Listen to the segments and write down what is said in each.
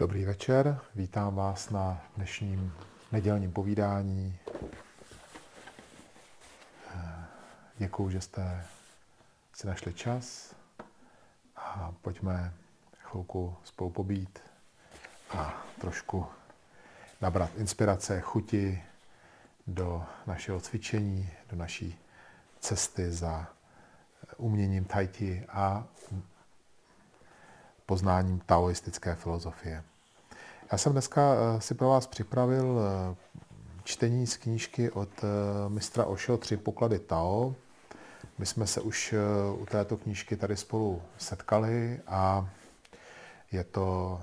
Dobrý večer, vítám vás na dnešním nedělním povídání. Děkuji, že jste si našli čas a pojďme chvilku spolu pobít a trošku nabrat inspirace, chuti do našeho cvičení, do naší cesty za uměním tajti a poznáním taoistické filozofie. Já jsem dneska eh, si pro vás připravil eh, čtení z knížky od eh, mistra Ošo Tři poklady Tao. My jsme se už u této knížky tady spolu setkali a je to,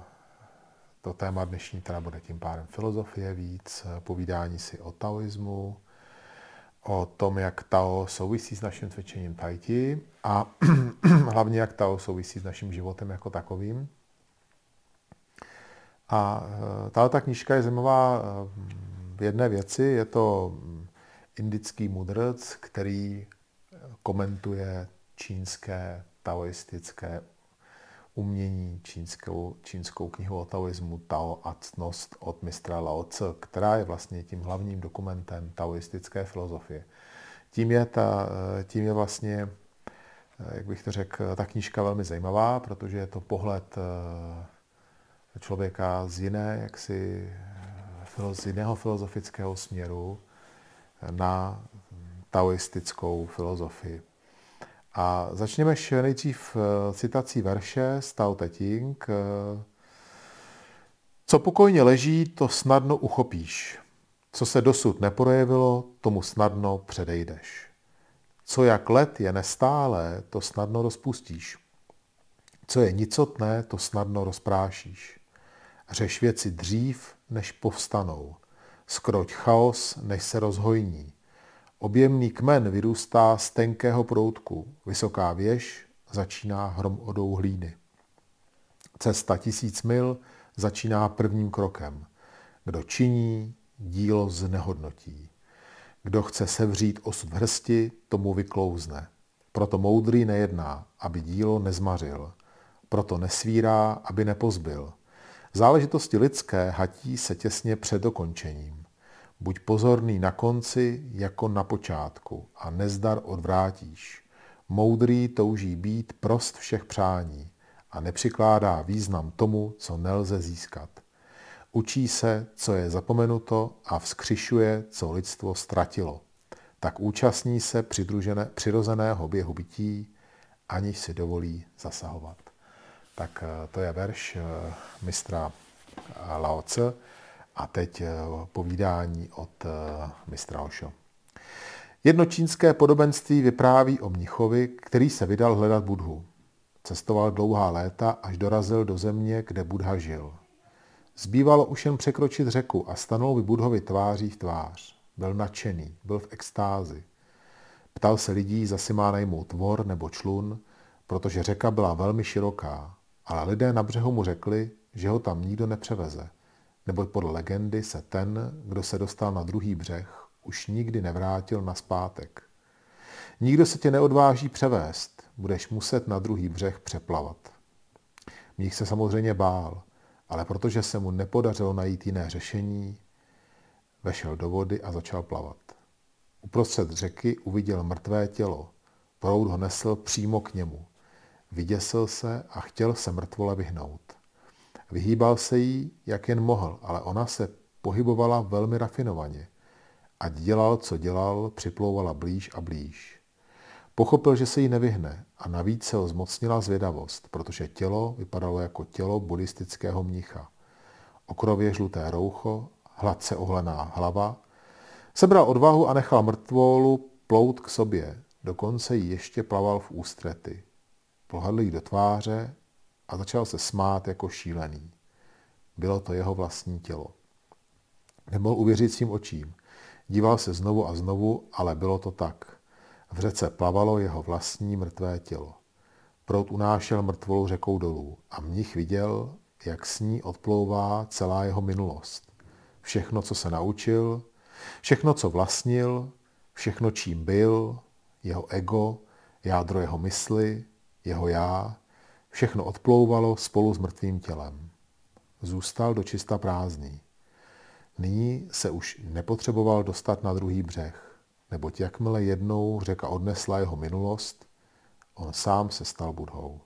to téma dnešní teda bude tím pádem filozofie víc, povídání si o taoismu, o tom, jak Tao souvisí s naším cvičením Tai Chi a hlavně jak Tao souvisí s naším životem jako takovým. A e, tahle ta knížka je zajímavá e, v jedné věci. Je to indický mudrc, který komentuje čínské taoistické umění, čínskou, čínskou knihu o taoismu Tao a ctnost od mistra Lao Tse, která je vlastně tím hlavním dokumentem taoistické filozofie. Tím je, ta, tím je vlastně, jak bych to řekl, ta knížka velmi zajímavá, protože je to pohled eh, člověka z jiné, jaksi, z jiného filozofického směru na taoistickou filozofii. A začněme nejdřív eh, citací verše z Tao Te Ching. Eh, Co pokojně leží, to snadno uchopíš. Co se dosud neprojevilo, tomu snadno předejdeš. Co jak let je nestálé, to snadno rozpustíš. Co je nicotné, to snadno rozprášíš. Řeš věci dřív, než povstanou. Skroť chaos, než se rozhojní. Objemný kmen vyrůstá z tenkého proutku. Vysoká věž začíná hromadou hlíny. Cesta tisíc mil začíná prvním krokem. Kdo činí, dílo znehodnotí. Kdo chce sevřít osud hrsti, tomu vyklouzne. Proto moudrý nejedná, aby dílo nezmařil. Proto nesvírá, aby nepozbil. Záležitosti lidské hatí se těsně před dokončením. Buď pozorný na konci jako na počátku a nezdar odvrátíš. Moudrý touží být prost všech přání a nepřikládá význam tomu, co nelze získat. Učí se, co je zapomenuto a vzkřišuje, co lidstvo ztratilo. Tak účastní se přirozeného běhu bytí, aniž si dovolí zasahovat. Tak eh, to je verš eh, mistra Lao Tse. A teď eh, povídání od eh, mistra Ošo. Jedno čínské podobenství vypráví o mnichovi, který se vydal hledat Budhu. Cestoval dlouhá léta, až dorazil do země, kde Budha žil. Zbývalo už jen překročit řeku a stanul by Budhovi tváří v tvář. Byl nadšený, byl v extázi. Ptal se lidí, zase má najmout tvor nebo člun, protože řeka byla velmi široká, ale lidé na břehu mu řekli, že ho tam nikdo nepřeveze – neboť podle legendy se ten, kdo se dostal na druhý břeh, už nikdy nevrátil na zpátek. Nikdo se tě neodváží převést, budeš muset na druhý břeh přeplavat. Mních se samozřejmě bál, ale protože se mu nepodařilo najít jiné řešení, vešel do vody a začal plavat. Uprostřed řeky uviděl mrtvé tělo. Proud ho nesl přímo k němu. Vyděsil se a chtěl se mrtvole vyhnout. Vyhýbal se jí, jak jen mohl, ale ona se pohybovala velmi rafinovaně. Ať dělal, co dělal, připlouvala blíž a blíž. Pochopil, že se jí nevyhne a navíc se ho zmocnila zvědavost, protože tělo vypadalo jako tělo buddhistického mnicha. Okrově žluté roucho, hladce ohlená hlava. Sebral odvahu a nechal mrtvolu plout k sobě, dokonce jí ještě plaval v ústrety. Pohledl jí do tváře a začal se smát jako šílený. Bylo to jeho vlastní tělo. Nemohl uvěřit svým očím. Díval se znovu a znovu, ale bylo to tak. V řece plavalo jeho vlastní mrtvé tělo. Prout unášel mrtvolu řekou dolů a mnich viděl, jak s ní odplouvá celá jeho minulost. Všechno, co se naučil, všechno, co vlastnil, všechno, čím byl, jeho ego, jádro jeho mysli, jeho já, Všechno odplouvalo spolu s mrtvým tělem. Zůstal do čista prázdný. Nyní se už nepotřeboval dostat na druhý břeh, neboť jakmile jednou řeka odnesla jeho minulost, on sám se stal budhou.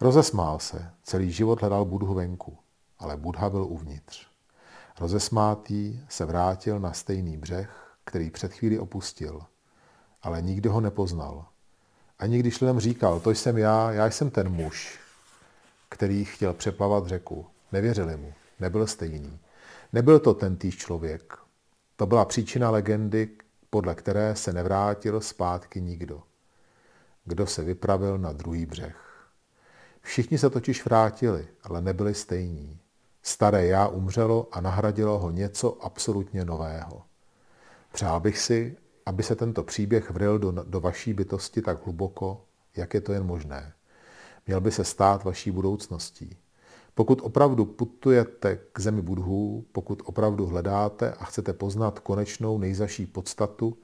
Rozesmál se, celý život hledal budhu venku, ale Budha byl uvnitř. Rozesmátý se vrátil na stejný břeh, který před chvíli opustil, ale nikdo ho nepoznal. Ani když lidem říkal, to jsem já, já jsem ten muž, který chtěl přeplavat řeku. Nevěřili mu, nebyl stejný. Nebyl to ten týž člověk. To byla příčina legendy, podle které se nevrátil zpátky nikdo. Kdo se vypravil na druhý břeh. Všichni se totiž vrátili, ale nebyli stejní. Staré já umřelo a nahradilo ho něco absolutně nového. Přál bych si, aby se tento příběh vril do, do vaší bytosti tak hluboko, jak je to jen možné. Měl by se stát vaší budoucností. Pokud opravdu putujete k zemi budhů, pokud opravdu hledáte a chcete poznat konečnou nejzaší podstatu,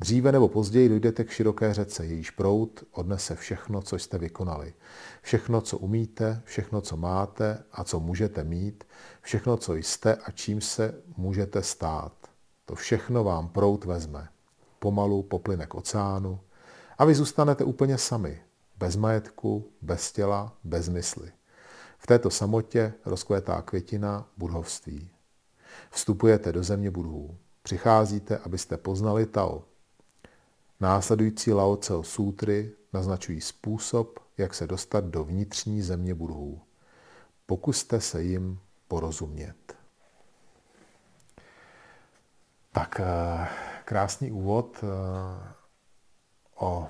dříve nebo později dojdete k široké řece, jejíž prout odnese všechno, co jste vykonali. Všechno, co umíte, všechno, co máte a co můžete mít, všechno, co jste a čím se můžete stát. To všechno vám prout vezme. Pomalu poplyne k oceánu a vy zůstanete úplně sami, bez majetku, bez těla, bez mysli. V této samotě rozkvétá květina budhovství. Vstupujete do země budhů. Přicházíte, abyste poznali Tao. Následující Lao Tse sutry naznačují způsob, jak se dostat do vnitřní země budhů. Pokuste se jim porozumět. Tak eh, krásný úvod eh, o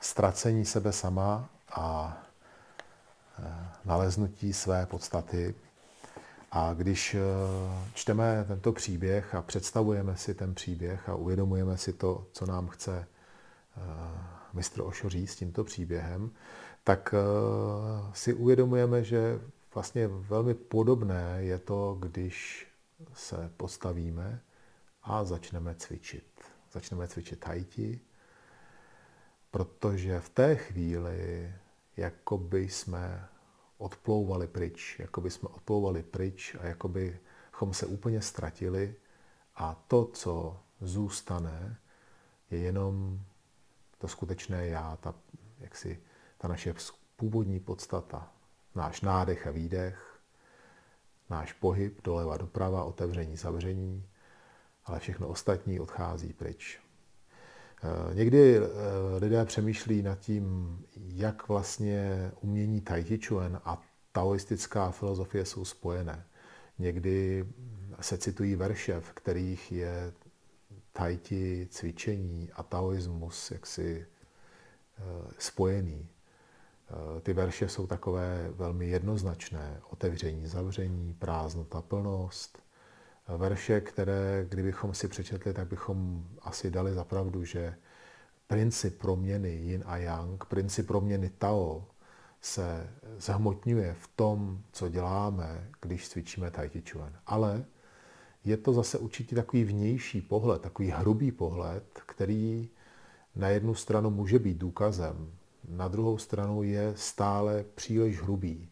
ztracení sebe sama a e, naleznutí své podstaty. A když e, čteme tento příběh a představujeme si ten příběh a uvědomujeme si to, co nám chce e, mistr Ošo říct s tímto příběhem, tak si uvědomujeme, že vlastně velmi podobné je to, když se postavíme a začneme cvičit. Začneme cvičit hajti, protože v té chvíli jako by jsme odplouvali pryč, jako by jsme odplouvali pryč a jako bychom se úplně ztratili a to, co zůstane, je jenom to skutečné já, ta, jaksi, ta naše původní podstata, náš nádech a výdech, náš pohyb doleva doprava, otevření, zavření, ale všechno ostatní odchází pryč. Eh, někdy eh, lidé přemýšlí nad tím, jak vlastně umění Tai Chi Chuan a taoistická filozofie jsou spojené. Někdy se citují verše, v kterých je Tai Chi cvičení a taoismus jaksi eh, spojený. Ty verše jsou takové velmi jednoznačné. Otevření, zavření, prázdnota, plnost – verše, které kdybychom si přečetli, tak bychom asi dali za pravdu, že princip proměny yin a yang, princip proměny Tao se zhmotňuje v tom, co děláme, když cvičíme Tai Chi Chuan. Ale je to zase určitě takový vnější pohled, takový hrubý pohled, který na jednu stranu může být důkazem, na druhou stranu je stále příliš hrubý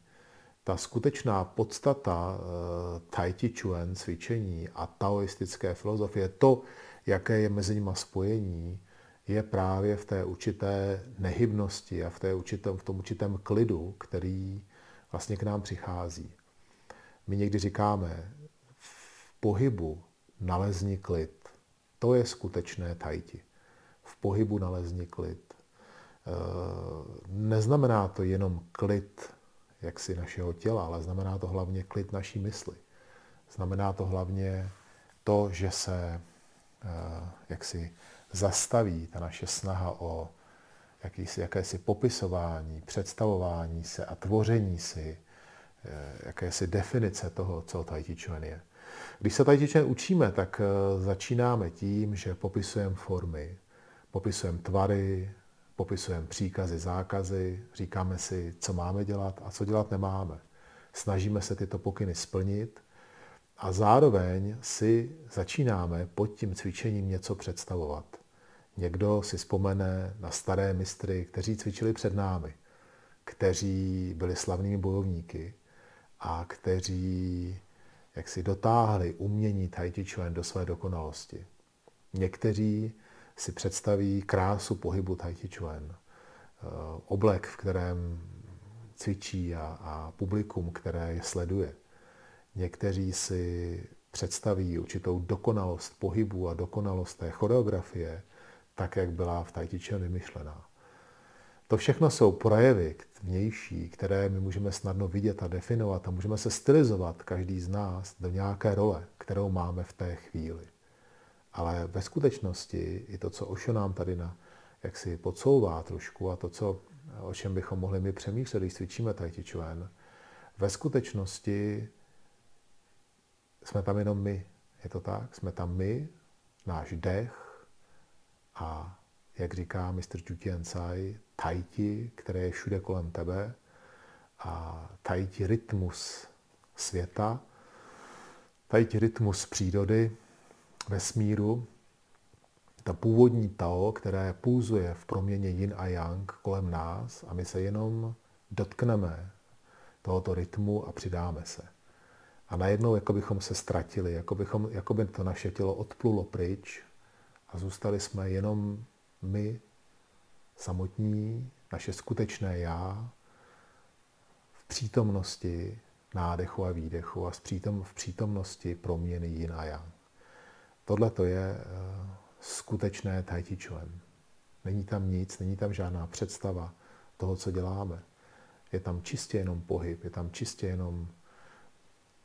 ta skutečná podstata uh, Tai Chi Chuan cvičení a taoistické filozofie, to, jaké je mezi nimi spojení, je právě v té určité nehybnosti a v, té určitém, v tom určitém klidu, který vlastně k nám přichází. My někdy říkáme, v pohybu nalezni klid. To je skutečné tajti. V pohybu nalezni klid. Eh, neznamená to jenom klid jaksi našeho těla, ale znamená to hlavně klid naší mysli. Znamená to hlavně to, že se eh, jaksi zastaví ta naše snaha o jakýsi, jakési popisování, představování se a tvoření si eh, jakési definice toho, co Tai Chi je. Když se Tai Chi učíme, tak eh, začínáme tím, že popisujeme formy, popisujeme tvary, popisujeme příkazy, zákazy, říkáme si, co máme dělat a co dělat nemáme. Snažíme se tyto pokyny splnit a zároveň si začínáme pod tím cvičením něco představovat. Někdo si vzpomene na staré mistry, kteří cvičili před námi. kteří byli slavnými bojovníky a kteří jak si dotáhli umění Tai Chi Chuan do své dokonalosti. Někteří si představí krásu pohybu Tai Chi Chuan, eh, oblek, v kterém cvičí a, a publikum, které je sleduje. Někteří si představí určitou dokonalost pohybu a dokonalost té choreografie, tak, jak byla v Tai Chi Chuan vymyšlená. To všechno jsou projevy vnější, které my můžeme snadno vidět a definovat a můžeme se stylizovat každý z nás do nějaké role, kterou máme v té chvíli. Ale ve skutečnosti i to, co Ošo nám tady na, jak si podsouvá trošku a to, co, o čem bychom mohli my přemýšlet, když cvičíme Tai Chi Chuan, ve skutečnosti jsme tam jenom my. Je to tak? Jsme tam my, náš dech a, jak říká Mr. Jutian Tsai, tajti, které je všude kolem tebe a tajti rytmus světa, tajti rytmus přírody, vesmíru, ta původní Tao, které půzuje v proměně yin a yang kolem nás a my se jenom dotkneme tohoto rytmu a přidáme se. A najednou jako bychom se ztratili, jako, bychom, jako by to naše tělo odplulo pryč a zůstali jsme jenom my samotní, naše skutečné já v přítomnosti nádechu a výdechu a v přítomnosti proměny yin a yang. Tohle to je eh, skutečné tai. Není tam nic, není tam žádná představa toho, co děláme. Je tam čistě jenom pohyb, je tam čistě jenom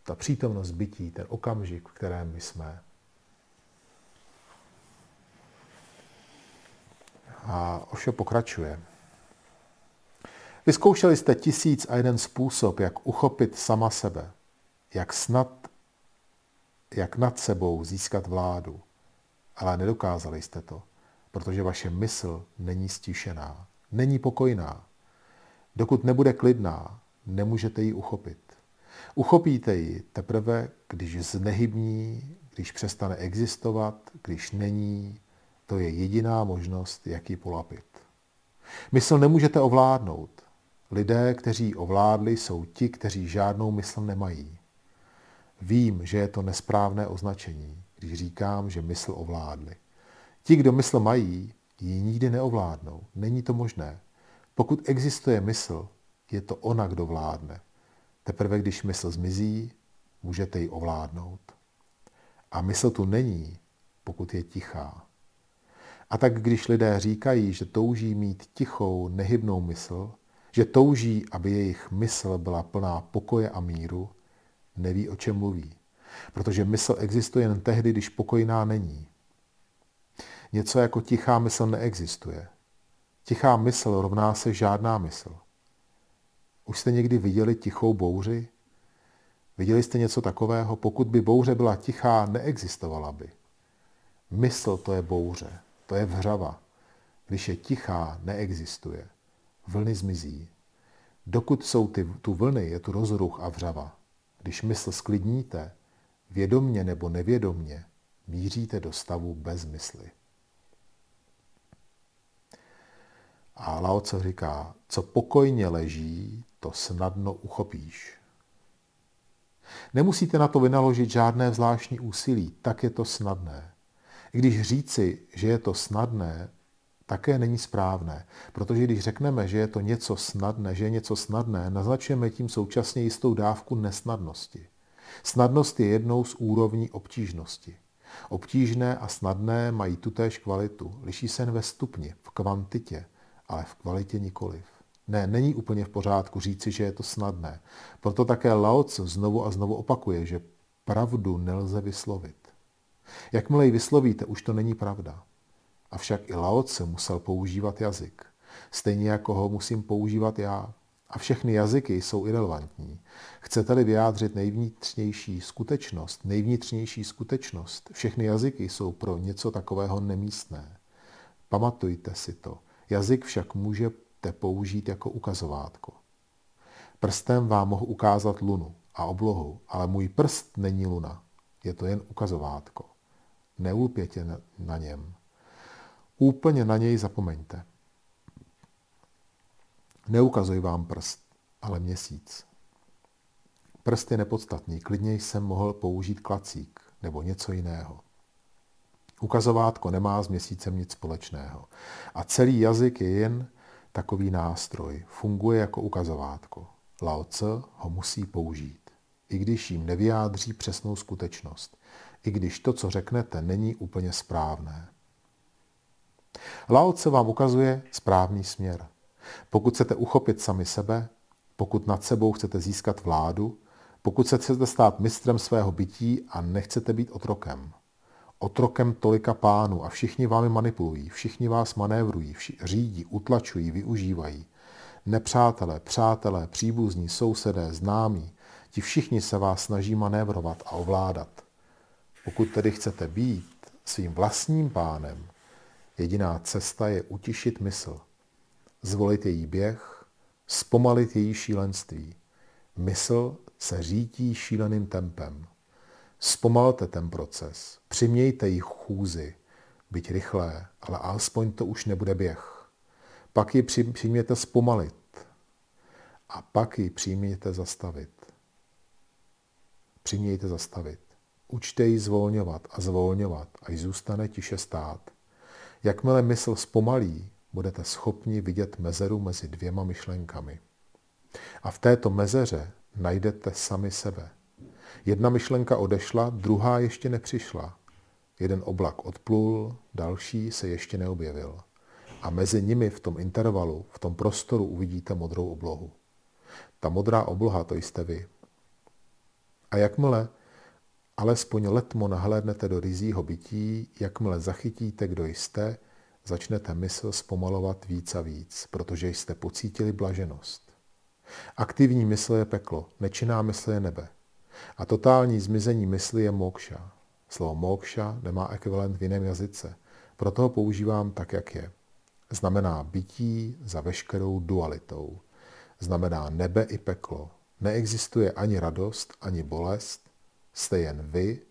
ta přítomnost bytí, ten okamžik, v kterém my jsme. A Ošo pokračuje. Vyzkoušeli jste tisíc a jeden způsob, jak uchopit sama sebe, jak snad, jak nad sebou získat vládu, ale nedokázali jste to, protože vaše mysl není stišená, není pokojná. Dokud nebude klidná, nemůžete ji uchopit. Uchopíte ji teprve, když znehybní, když přestane existovat, když není, to je jediná možnost, jak ji polapit. Mysl nemůžete ovládnout. Lidé, kteří ovládli, jsou ti, kteří žádnou mysl nemají. Vím, že je to nesprávné označení, když říkám, že mysl ovládli. Ti, kdo mysl mají, ji nikdy neovládnou. Není to možné. Pokud existuje mysl, je to ona, kdo vládne. Teprve když mysl zmizí, můžete ji ovládnout. A mysl tu není, pokud je tichá. A tak když lidé říkají, že touží mít tichou, nehybnou mysl, že touží, aby jejich mysl byla plná pokoje a míru, neví, o čem mluví. Protože mysl existuje jen tehdy, když pokojná není. Něco jako tichá mysl neexistuje. Tichá mysl rovná se žádná mysl. Už jste někdy viděli tichou bouři? Viděli jste něco takového? Pokud by bouře byla tichá, neexistovala by. Mysl to je bouře. To je vřava. Když je tichá, neexistuje. Vlny zmizí. Dokud jsou ty, tu vlny, je tu rozruch a vřava. Když mysl sklidníte, vědomně nebo nevědomně, míříte do stavu bez mysli. A Lao Tse říká, co pokojně leží, to snadno uchopíš. Nemusíte na to vynaložit žádné zvláštní úsilí, tak je to snadné. I když říci, že je to snadné, také není správné, protože když řekneme, že je to něco snadné, že je něco snadné, naznačujeme tím současně jistou dávku nesnadnosti. Snadnost je jednou z úrovní obtížnosti. Obtížné a snadné mají tutéž kvalitu, liší se jen ve stupni, v kvantitě, ale v kvalitě nikoliv. Ne, není úplně v pořádku říci, že je to snadné. Proto také Lao Tzu znovu a znovu opakuje, že pravdu nelze vyslovit. Jakmile ji vyslovíte, už to není pravda. Avšak i Lao Tse musel používat jazyk. Stejně jako ho musím používat já. A všechny jazyky jsou irrelevantní. Chcete-li vyjádřit nejvnitřnější skutečnost, nejvnitřnější skutečnost, všechny jazyky jsou pro něco takového nemístné. Pamatujte si to. Jazyk však můžete použít jako ukazovátko. Prstem vám mohu ukázat lunu a oblohu, ale můj prst není luna. Je to jen ukazovátko. Neulpětě na něm. Úplně na něj zapomeňte. Neukazuj vám prst, ale měsíc. Prst je nepodstatný, klidně jsem mohl použít klacík nebo něco jiného. Ukazovátko nemá s měsícem nic společného. A celý jazyk je jen takový nástroj. Funguje jako ukazovátko. Lao Tse ho musí použít. I když jim nevyjádří přesnou skutečnost. I když to, co řeknete, není úplně správné. Lao Tse vám ukazuje správný směr. Pokud chcete uchopit sami sebe, pokud nad sebou chcete získat vládu, pokud se chcete stát mistrem svého bytí a nechcete být otrokem. Otrokem tolika pánů a všichni vámi manipulují, všichni vás manévrují, vši, řídí, utlačují, využívají. Nepřátelé, přátelé, příbuzní, sousedé, známí, ti všichni se vás snaží manévrovat a ovládat. Pokud tedy chcete být svým vlastním pánem, jediná cesta je utišit mysl, zvolit její běh, zpomalit její šílenství. Mysl se řítí šíleným tempem. Zpomalte ten proces, přimějte ji chůzi, byť rychlé, ale alespoň to už nebude běh. Pak ji přijměte zpomalit a pak ji přijměte zastavit. Přimějte zastavit. Učte ji zvolňovat a zvolňovat, až zůstane tiše stát. Jakmile mysl zpomalí, budete schopni vidět mezeru mezi dvěma myšlenkami. A v této mezeře najdete sami sebe. Jedna myšlenka odešla, druhá ještě nepřišla. Jeden oblak odplul, další se ještě neobjevil. A mezi nimi v tom intervalu, v tom prostoru uvidíte modrou oblohu. Ta modrá obloha to jste vy. A jakmile alespoň letmo nahlédnete do rizího bytí, jakmile zachytíte, kdo jste, začnete mysl zpomalovat víc a víc, protože jste pocítili blaženost. Aktivní mysl je peklo, nečinná mysl je nebe. A totální zmizení mysli je mokša. Slovo mokša nemá ekvivalent v jiném jazyce, proto ho používám tak, jak je. Znamená bytí za veškerou dualitou. Znamená nebe i peklo. Neexistuje ani radost, ani bolest, jste jen vy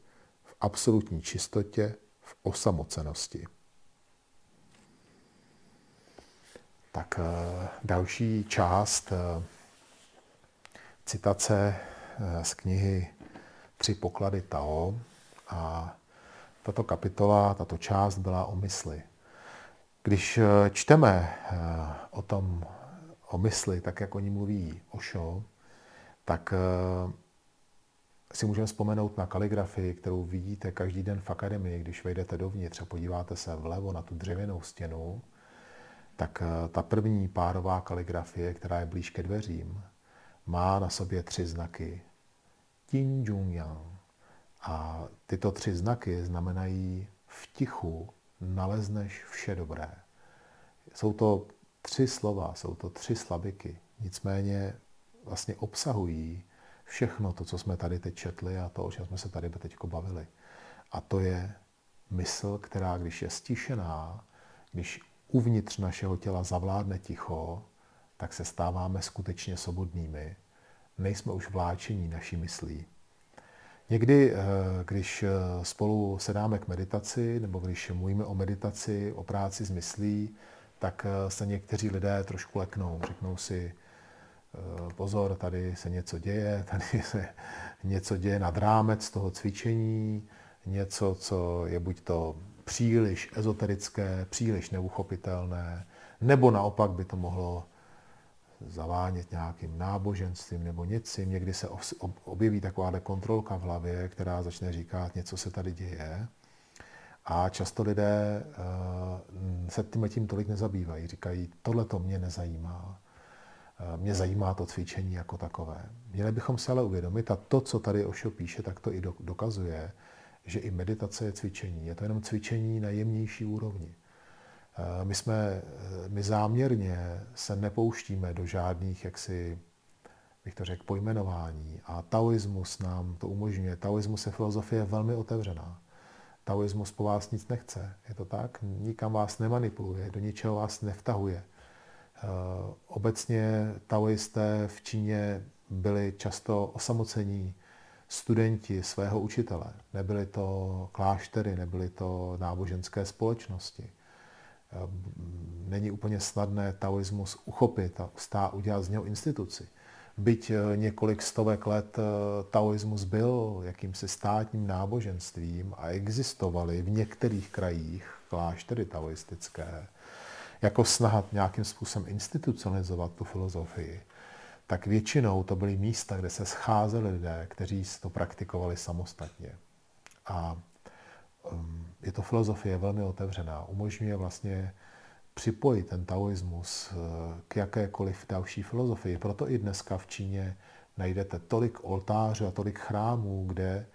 v absolutní čistotě, v osamocenosti. Tak eh, další část eh, citace eh, z knihy Tři poklady Tao a tato kapitola, tato část byla o mysli. Když čteme o tom, o mysli, tak jak oni mluví Osho, tak si můžeme vzpomenout na kaligrafii, kterou vidíte každý den v akademii, když vejdete dovnitř a podíváte se vlevo na tu dřevěnou stěnu, tak eh, ta první párová kaligrafie, která je blíž ke dveřím, má na sobě tři znaky. Tin Jung Yang. A tyto tři znaky znamenají v tichu nalezneš vše dobré. Jsou to tři slova, jsou to tři slabiky, nicméně vlastně obsahují všechno to, co jsme tady teď četli a to, o čem jsme se tady teď bavili. A to je mysl, která, když je stišená, když uvnitř našeho těla zavládne ticho, tak se stáváme skutečně svobodnými. Nejsme už vláčení naší myslí. Někdy, eh, když eh, spolu sedáme k meditaci, nebo když mluvíme o meditaci, o práci s myslí, tak eh, se někteří lidé trošku leknou. Řeknou si, pozor, tady se něco děje, tady se něco děje nad rámec toho cvičení, něco, co je buď to příliš ezoterické, příliš neuchopitelné, nebo naopak by to mohlo zavánět nějakým náboženstvím nebo něčím. Někdy se objeví taková kontrolka v hlavě, která začne říkat, něco se tady děje. A často lidé eh, se tím tolik nezabývají. Říkají, tohle to mě nezajímá. Mě zajímá to cvičení jako takové. Měli bychom se ale uvědomit, a to, co tady Ošo píše, tak to i dokazuje, že i meditace je cvičení. Je to jenom cvičení na jemnější úrovni. Eh, my jsme, eh, my záměrně se nepouštíme do žádných, jaksi, bych to řekl, pojmenování. A taoismus nám to umožňuje. Taoismus je filozofie velmi otevřená. Taoismus po vás nic nechce. Je to tak? Nikam vás nemanipuluje, do ničeho vás nevtahuje. Eh, obecně taoisté v Číně byli často osamocení, studenti svého učitele. Nebyly to kláštery, nebyly to náboženské společnosti. není úplně snadné taoismus uchopit a stá, udělat z něho instituci. Byť eh, několik stovek let eh, taoismus byl jakýmsi státním náboženstvím a existovaly v některých krajích kláštery taoistické, jako snaha nějakým způsobem institucionalizovat tu filozofii, tak většinou to byly místa, kde se scházeli lidé, kteří to praktikovali samostatně. A um, je to filozofie velmi otevřená, umožňuje vlastně připojit ten taoismus eh, k jakékoliv další filozofii. Proto i dneska v Číně najdete tolik oltářů a tolik chrámů, kde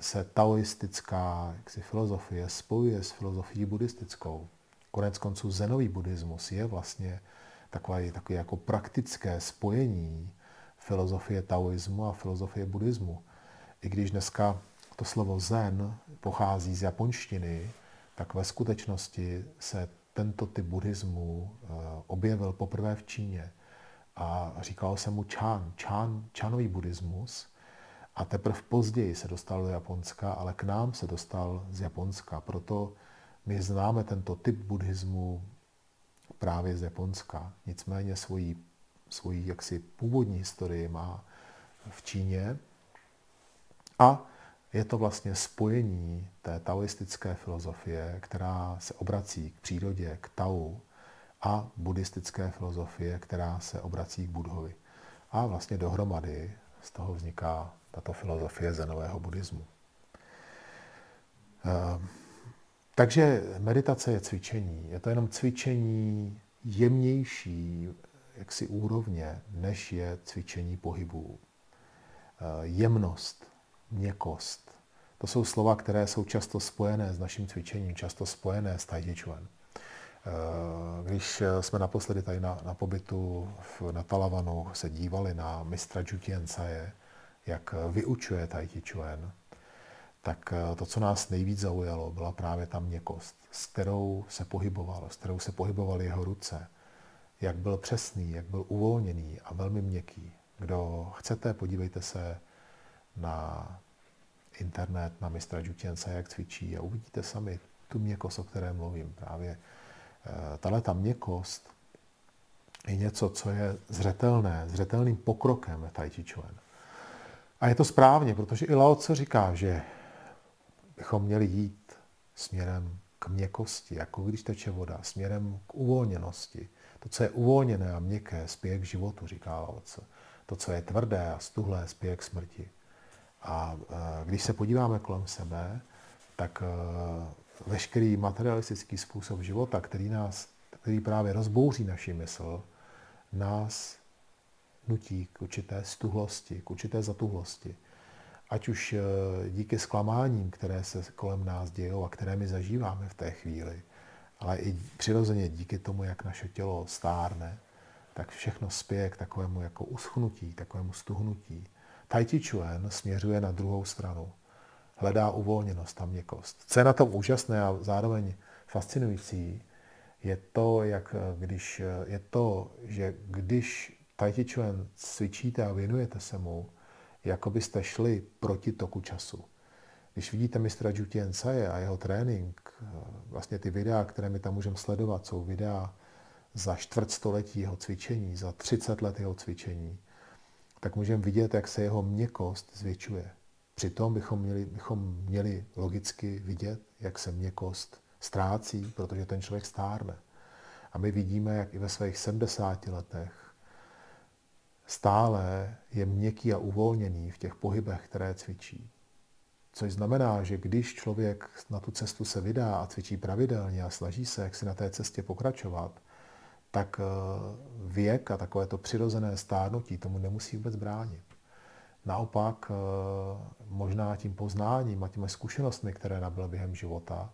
se taoistická jaksi, filozofie spojuje s filozofií buddhistickou. Konec konců zenový buddhismus je vlastně takové, takové jako praktické spojení filozofie taoismu a filozofie buddhismu. I když dneska to slovo zen pochází z japonštiny, tak ve skutečnosti se tento typ buddhismu eh, objevil poprvé v Číně a říkalo se mu Chan, Chan, Chanový buddhismus a teprve později se dostal do Japonska, ale k nám se dostal z Japonska. Proto my známe tento typ buddhismu právě z Japonska. Nicméně svoji, svoji jaksi původní historii má v Číně a je to vlastně spojení té taoistické filozofie, která se obrací k přírodě, k Tao, a buddhistické filozofie, která se obrací k Budhovi. A vlastně dohromady z toho vzniká tato filozofie zenového buddhismu. Ehm, takže meditace je cvičení. Je to jenom cvičení jemnější jaksi úrovně, než je cvičení pohybů. Ehm, jemnost, měkost. To jsou slova, které jsou často spojené s naším cvičením, často spojené s Tai. Eh, když jsme naposledy tady na, na pobytu v, na Talavanu se dívali na mistra Jutien jak vyučuje Tai tak eh, to, co nás nejvíc zaujalo, byla právě ta měkost, s kterou se pohyboval, s kterou se pohybovaly jeho ruce, jak byl přesný, jak byl uvolněný a velmi měkký. Kdo chcete, podívejte se na internet, na mistra Jutěnce, jak cvičí a uvidíte sami tu měkost, o které mluvím. Právě eh, tahle ta měkost je něco, co je zřetelné, zřetelným pokrokem Tai Chi Chuan. A je to správně, protože i Lao Tse říká, že bychom měli jít směrem k měkosti, jako když teče voda, směrem k uvolněnosti. To, co je uvolněné a měkké, spěje k životu, říká Lao Tse. To, co je tvrdé a stuhlé, spěje k smrti. A e, když se podíváme kolem sebe, tak e, veškerý materialistický způsob života, který, nás, který právě rozbouří naši mysl, nás nutí k určité stuhlosti, k určité zatuhlosti. Ať už e, díky zklamáním, které se kolem nás dějou a které my zažíváme v té chvíli, ale i přirozeně díky tomu, jak naše tělo stárne, tak všechno spěje k takovému jako uschnutí, takovému stuhnutí. Tai Chi Chuan směřuje na druhou stranu. Hledá uvolněnost a měkost. Co je na tom úžasné a zároveň fascinující, je to, jak když, je to, že když Tai Chi Chuan cvičíte a věnujete se mu, jako byste šli proti toku času. Když vidíte mistra Jutien Saye a jeho trénink, vlastně ty videa, které my tam můžeme sledovat, jsou videa za čtvrt století jeho cvičení, za 30 let jeho cvičení, tak můžeme vidět, jak se jeho měkost zvětšuje. Přitom bychom měli, bychom měli logicky vidět, jak se měkost ztrácí, protože ten člověk stárne. A my vidíme, jak i ve svých 70 letech stále je měkký a uvolněný v těch pohybech, které cvičí. Což znamená, že když člověk na tu cestu se vydá a cvičí pravidelně a snaží se, jak si na té cestě pokračovat, tak eh, věk a takové to přirozené stárnutí tomu nemusí vůbec bránit. Naopak eh, možná tím poznáním a těmi zkušenostmi, které nabyl během života,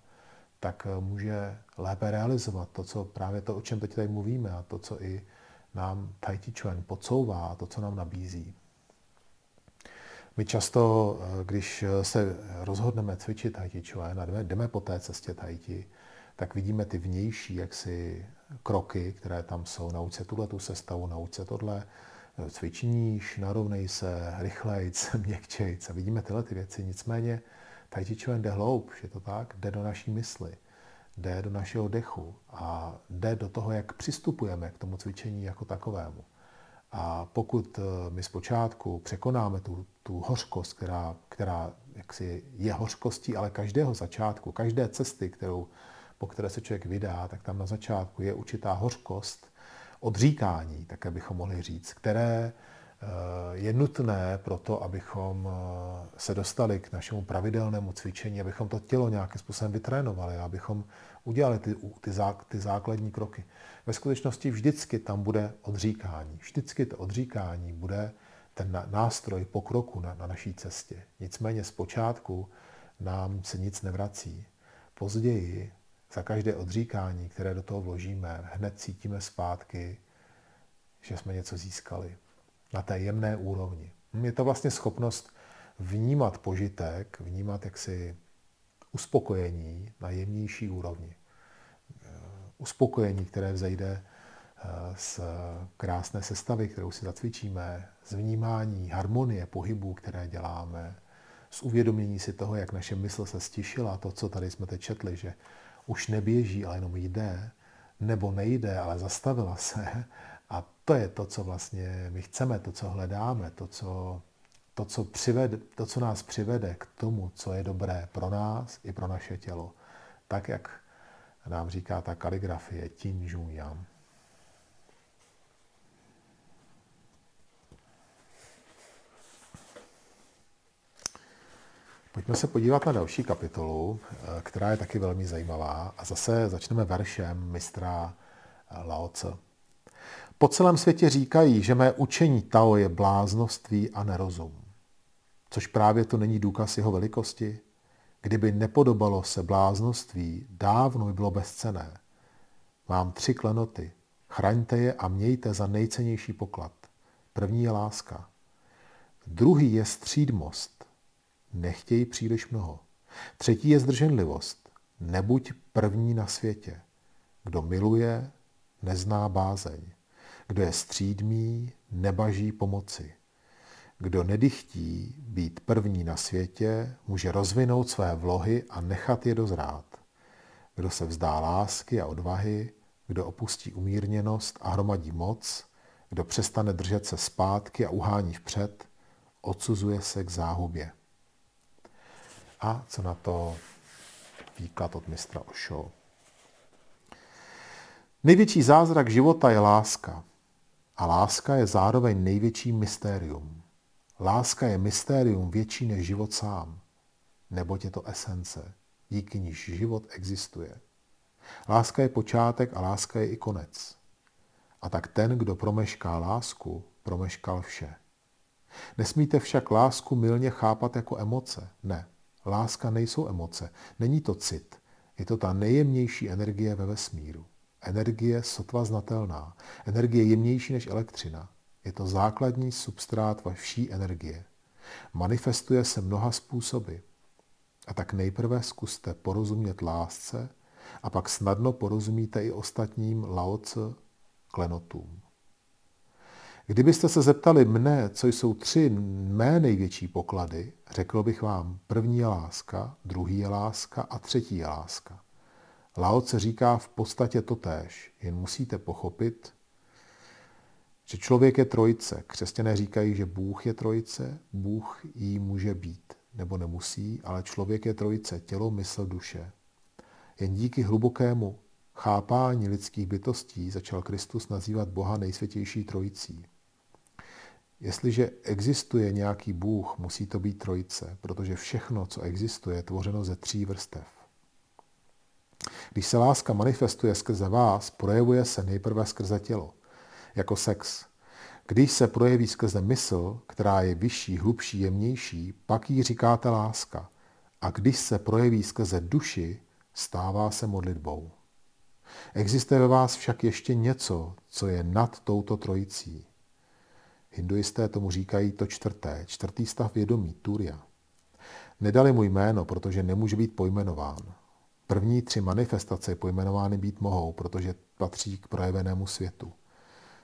tak eh, může lépe realizovat to, co právě to, o čem teď tady mluvíme a to, co i nám Tai Chi Chuan podsouvá to, co nám nabízí. My často, když se rozhodneme cvičit Tai Chi Chuan a jdeme, jdeme po té cestě Tai Chi, tak vidíme ty vnější jaksi kroky, které tam jsou. Nauč se tuhle tu sestavu, nauč se tohle, cvičníš, narovnej se, rychlejc, měkčejc a vidíme tyhle ty věci. Nicméně Tai Chi Chuan jde hloub, je to tak, jde do naší mysli. Jde do našeho dechu a jde do toho, jak přistupujeme k tomu cvičení jako takovému. A pokud eh, my zpočátku překonáme tu, tu hořkost, která, která jaksi je hořkostí, ale každého začátku, každé cesty, kterou, po které se člověk vydá, tak tam na začátku je určitá hořkost, odříkání, tak abychom mohli říct, které je nutné pro to, abychom eh, se dostali k našemu pravidelnému cvičení, abychom to tělo nějakým způsobem vytrénovali, abychom udělali ty, ty, ty základní kroky. Ve skutečnosti vždycky tam bude odříkání. Vždycky to odříkání bude ten nástroj pokroku na, na naší cestě. Nicméně zpočátku nám se nic nevrací. Později, za každé odříkání, které do toho vložíme, hned cítíme zpátky, že jsme něco získali. Na té jemné úrovni. Je to vlastně schopnost vnímat požitek, vnímat jaksi uspokojení na jemnější úrovni. Uspokojení, které vzejde z krásné sestavy, kterou si zacvičíme, z vnímání harmonie pohybů, které děláme, z uvědomění si toho, jak naše mysl se stišila, to, co tady jsme teď četli, že už neběží, ale jenom jde, nebo nejde, ale zastavila se. To je to, co vlastně my chceme, to, co hledáme, to, co, to, co, přivede, to, co nás přivede k tomu, co je dobré pro nás i pro naše tělo. Tak, jak nám říká ta kaligrafie Tin Jung Yang. Pojďme se podívat na další kapitolu, eh, která je taky velmi zajímavá. A zase začneme veršem mistra Laoce. Po celém světě říkají, že mé učení Tao je bláznoství a nerozum. Což právě to není důkaz jeho velikosti. Kdyby nepodobalo se bláznoství, dávno by bylo bezcené. Mám tři klenoty. Chraňte je a mějte za nejcennější poklad. První je láska. Druhý je střídmost nechtějí příliš mnoho. Třetí je zdrženlivost. Nebuď první na světě. Kdo miluje, nezná bázeň. Kdo je střídmý, nebaží pomoci. Kdo nedychtí být první na světě, může rozvinout své vlohy a nechat je dozrát. Kdo se vzdá lásky a odvahy, kdo opustí umírněnost a hromadí moc, kdo přestane držet se zpátky a uhání vpřed, odsuzuje se k záhubě. A co na to výklad od mistra Ošo. Největší zázrak života je láska. A láska je zároveň největší mystérium. Láska je mystérium větší než život sám. Neboť je to esence, díky níž život existuje. Láska je počátek a láska je i konec. A tak ten, kdo promešká lásku, promeškal vše. Nesmíte však lásku milně chápat jako emoce. Ne. Láska nejsou emoce, není to cit. Je to ta nejjemnější energie ve vesmíru. Energie sotva znatelná. Energie jemnější než elektřina. Je to základní substrát vší energie. Manifestuje se mnoha způsoby. A tak nejprve zkuste porozumět lásce a pak snadno porozumíte i ostatním laoce klenotům. Kdybyste se zeptali mne, co jsou tři mé největší poklady, řekl bych vám, první je láska, druhý je láska a třetí je láska. Lao se říká v podstatě totéž, jen musíte pochopit, že člověk je trojice. Křesťané říkají, že Bůh je trojice, Bůh jí může být, nebo nemusí, ale člověk je trojice, tělo, mysl, duše. Jen díky hlubokému chápání lidských bytostí začal Kristus nazývat Boha nejsvětější trojicí. Jestliže existuje nějaký Bůh, musí to být trojice, protože všechno, co existuje, je tvořeno ze tří vrstev. Když se láska manifestuje skrze vás, projevuje se nejprve skrze tělo, jako sex. Když se projeví skrze mysl, která je vyšší, hlubší, jemnější, pak jí říkáte láska. A když se projeví skrze duši, stává se modlitbou. Existuje ve vás však ještě něco, co je nad touto trojicí. Hinduisté tomu říkají to čtvrté, čtvrtý stav vědomí, Turya. Nedali mu jméno, protože nemůže být pojmenován. První tři manifestace pojmenovány být mohou, protože patří k projevenému světu.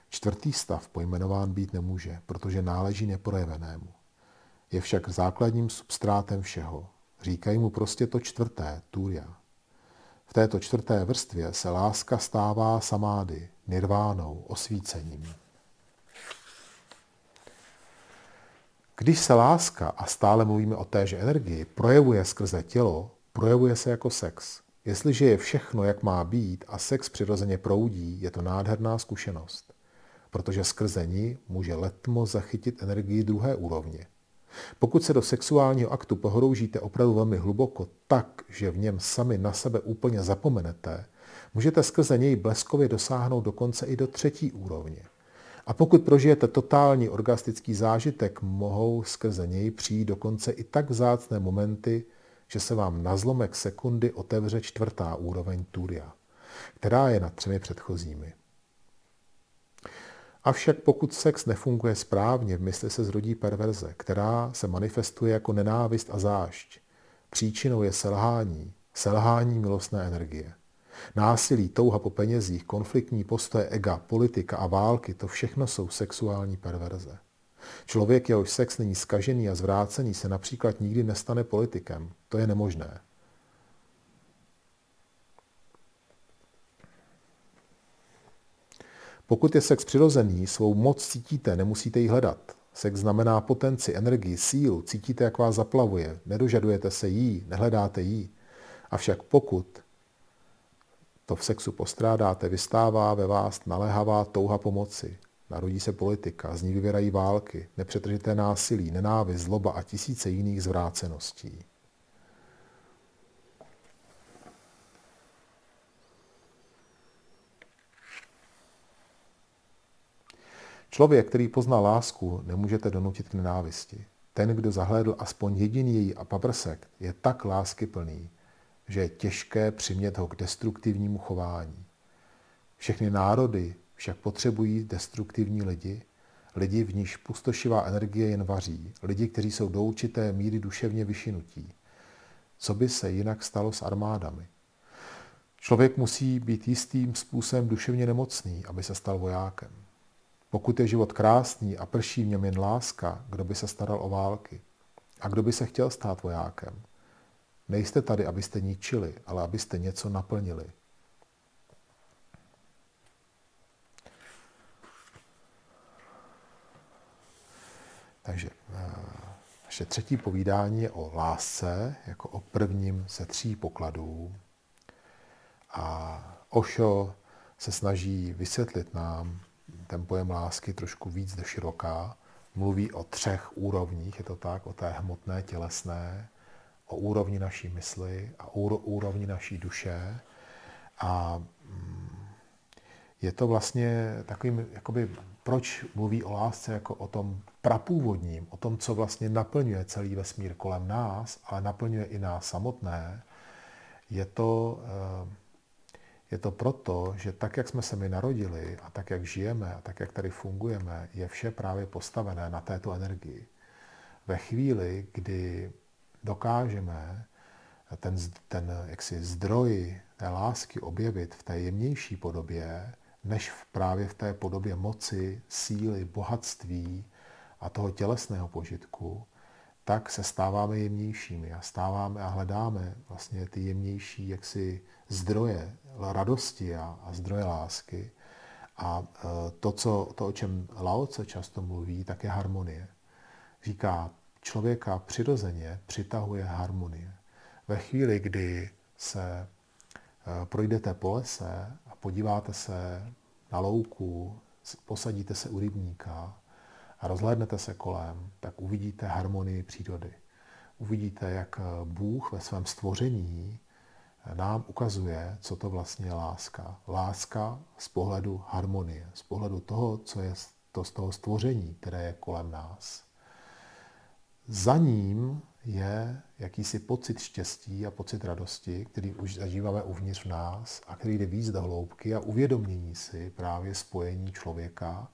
Čtvrtý stav pojmenován být nemůže, protože náleží neprojevenému. Je však základním substrátem všeho. Říkají mu prostě to čtvrté, Turya. V této čtvrté vrstvě se láska stává samády, nirvánou, osvícením. Když se láska, a stále mluvíme o téže energii, projevuje skrze tělo, projevuje se jako sex. Jestliže je všechno, jak má být a sex přirozeně proudí, je to nádherná zkušenost, protože skrze ní může letmo zachytit energii druhé úrovně. Pokud se do sexuálního aktu pohroužíte opravdu velmi hluboko tak, že v něm sami na sebe úplně zapomenete, můžete skrze něj bleskově dosáhnout dokonce i do třetí úrovně. A pokud prožijete totální orgastický zážitek, mohou skrze něj přijít dokonce i tak vzácné momenty, že se vám na zlomek sekundy otevře čtvrtá úroveň Turia, která je nad třemi předchozími. Avšak pokud sex nefunguje správně, v mysli se zrodí perverze, která se manifestuje jako nenávist a zášť. Příčinou je selhání, selhání milostné energie. Násilí, touha po penězích, konfliktní postoje ega, politika a války, to všechno jsou sexuální perverze. Člověk, jehož sex není skažený a zvrácený, se například nikdy nestane politikem. To je nemožné. Pokud je sex přirozený, svou moc cítíte, nemusíte ji hledat. Sex znamená potenci, energii, sílu, cítíte, jak vás zaplavuje, nedožadujete se jí, nehledáte jí. Avšak pokud to v sexu postrádáte, vystává ve vás naléhavá touha pomoci. Narodí se politika, z ní vyvěrají války, nepřetržité násilí, nenávist, zloba a tisíce jiných zvráceností. Člověk, který pozná lásku, nemůžete donutit k nenávisti. Ten, kdo zahlédl aspoň jediný její paprsek, je tak lásky plný, že je těžké přimět ho k destruktivnímu chování. Všechny národy však potřebují destruktivní lidi, lidi, v níž pustošivá energie jen vaří, lidi, kteří jsou do určité míry duševně vyšinutí. Co by se jinak stalo s armádami? Člověk musí být jistým způsobem duševně nemocný, aby se stal vojákem. Pokud je život krásný a prší v něm jen láska, kdo by se staral o války? A kdo by se chtěl stát vojákem? Nejste tady, abyste ničili, ale abyste něco naplnili. Takže eh, naše třetí povídání je o lásce, jako o prvním ze tří pokladů. A Ošo se snaží vysvětlit nám ten pojem lásky trošku víc do široká. Mluví o třech úrovních, je to tak, o té hmotné, tělesné, o úrovni naší mysli a úrovni naší duše. A mm, je to vlastně takovým, jakoby, proč mluví o lásce jako o tom prapůvodním, o tom, co vlastně naplňuje celý vesmír kolem nás, ale naplňuje i nás samotné, je to, eh, je to proto, že tak, jak jsme se my narodili a tak, jak žijeme a tak, jak tady fungujeme, je vše právě postavené na této energii. Ve chvíli, kdy dokážeme ten, ten jaksi zdroj té lásky objevit v té jemnější podobě, než v, právě v té podobě moci, síly, bohatství a toho tělesného požitku, tak se stáváme jemnějšími a stáváme a hledáme vlastně ty jemnější jaksi zdroje radosti a, a zdroje lásky. A e, to, co, to, o čem Laoce často mluví, tak je harmonie. Říká, člověka přirozeně přitahuje harmonie. Ve chvíli, kdy se eh, projdete po lese a podíváte se na louku, posadíte se u rybníka a rozhlédnete se kolem, tak uvidíte harmonii přírody. Uvidíte, jak eh, Bůh ve svém stvoření eh, nám ukazuje, co to vlastně je láska. Láska z pohledu harmonie, z pohledu toho, co je to z toho stvoření, které je kolem nás. Za ním je jakýsi pocit štěstí a pocit radosti, který už zažíváme uvnitř nás a který jde víc do hloubky a uvědomění si právě spojení člověka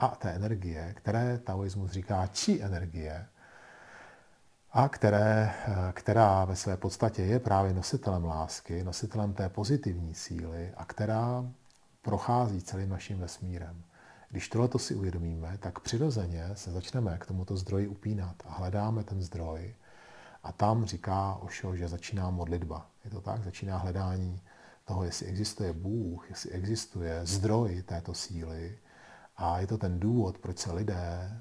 a té energie, které taoismus říká či energie, a které, která ve své podstatě je právě nositelem lásky, nositelem té pozitivní síly a která prochází celým naším vesmírem. Když tohleto si uvědomíme, tak přirozeně se začneme k tomuto zdroji upínat a hledáme ten zdroj A tam říká Ošo, že začíná modlitba. Je to tak? Začíná hledání toho, jestli existuje Bůh, jestli existuje zdroj této síly. A je to ten důvod, proč se lidé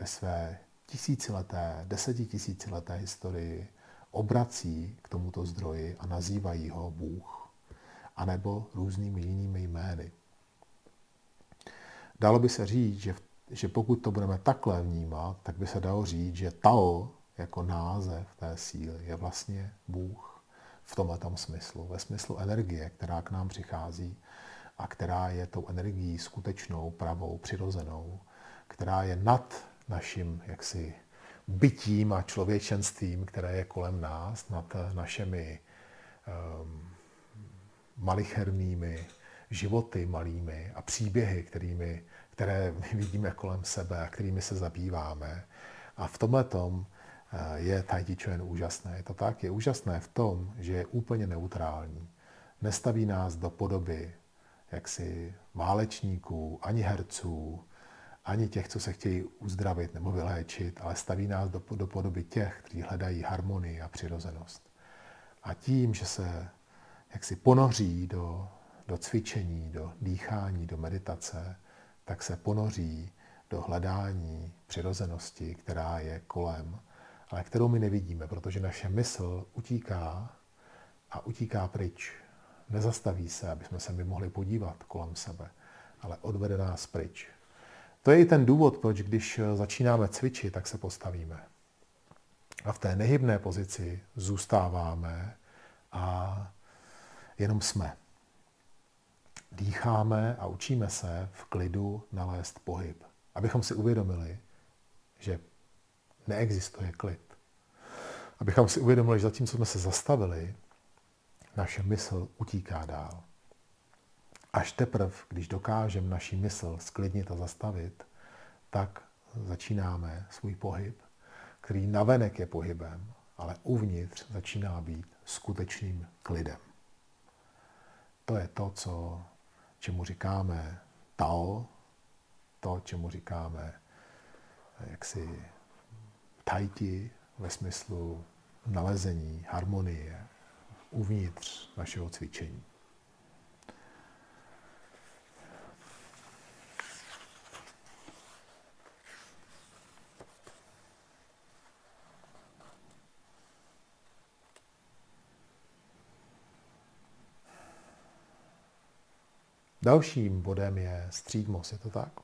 ve své tisícileté, desetitisícileté historii obrací k tomuto zdroji a nazývají ho Bůh, anebo různými jinými jmény. Dalo by se říct, že, že pokud to budeme takhle vnímat, tak by se dalo říct, že Tao jako název té síly je vlastně Bůh v tomhle smyslu, ve smyslu energie, která k nám přichází a která je tou energií skutečnou, pravou, přirozenou, která je nad naším jaksi bytím a člověčenstvím, které je kolem nás, nad našimi um, malichernými životy malými a příběhy, kterými, které vidíme kolem sebe a kterými se zabýváme. A v tomhle tom eh, je Tai Chi Chuan úžasné. Je to tak? Je úžasné v tom, že je úplně neutrální. Nestaví nás do podoby jaksi válečníků, ani herců, ani těch, co se chtějí uzdravit nebo vyléčit, ale staví nás do, do podoby těch, kteří hledají harmonii a přirozenost. A tím, že se jaksi ponoří do, do cvičení, do dýchání, do meditace, tak se ponoří do hledání přirozenosti, která je kolem, ale kterou my nevidíme, protože naše mysl utíká a utíká pryč. Nezastaví se, aby jsme se my mohli podívat kolem sebe, ale odvede nás pryč. To je i ten důvod, proč když začínáme cvičit, tak se postavíme. A v té nehybné pozici zůstáváme a jenom jsme. Dýcháme a učíme se v klidu nalézt pohyb. Abychom si uvědomili, že neexistuje klid. Abychom si uvědomili, že zatímco jsme se zastavili, naše mysl utíká dál. Až teprve, když dokážeme naši mysl sklidnit a zastavit, tak začínáme svůj pohyb, který navenek je pohybem, ale uvnitř začíná být skutečným klidem. To je to, co, čemu říkáme Tao, to, čemu říkáme jaksi tajti ve smyslu nalezení harmonie uvnitř našeho cvičení. Dalším bodem je střídmost, je to tak?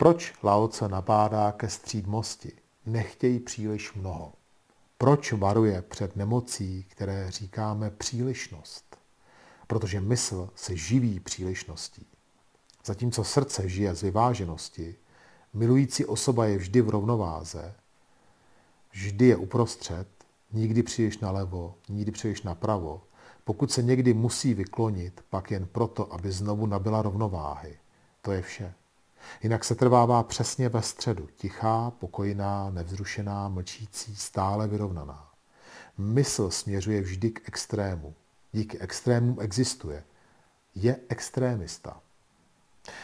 Proč Laoce nabádá ke střídmosti? Nechtějí příliš mnoho. Proč varuje před nemocí, které říkáme přílišnost? Protože mysl se živí přílišností. Zatímco srdce žije z vyváženosti, Milující osoba je vždy v rovnováze, vždy je uprostřed, nikdy příliš nalevo, nikdy příliš napravo. Pokud se někdy musí vyklonit, pak jen proto, aby znovu nabila rovnováhy. To je vše. Jinak se trvává přesně ve středu, tichá, pokojná, nevzrušená, mlčící, stále vyrovnaná. Mysl směřuje vždy k extrému. Díky extrémům existuje. Je extrémista.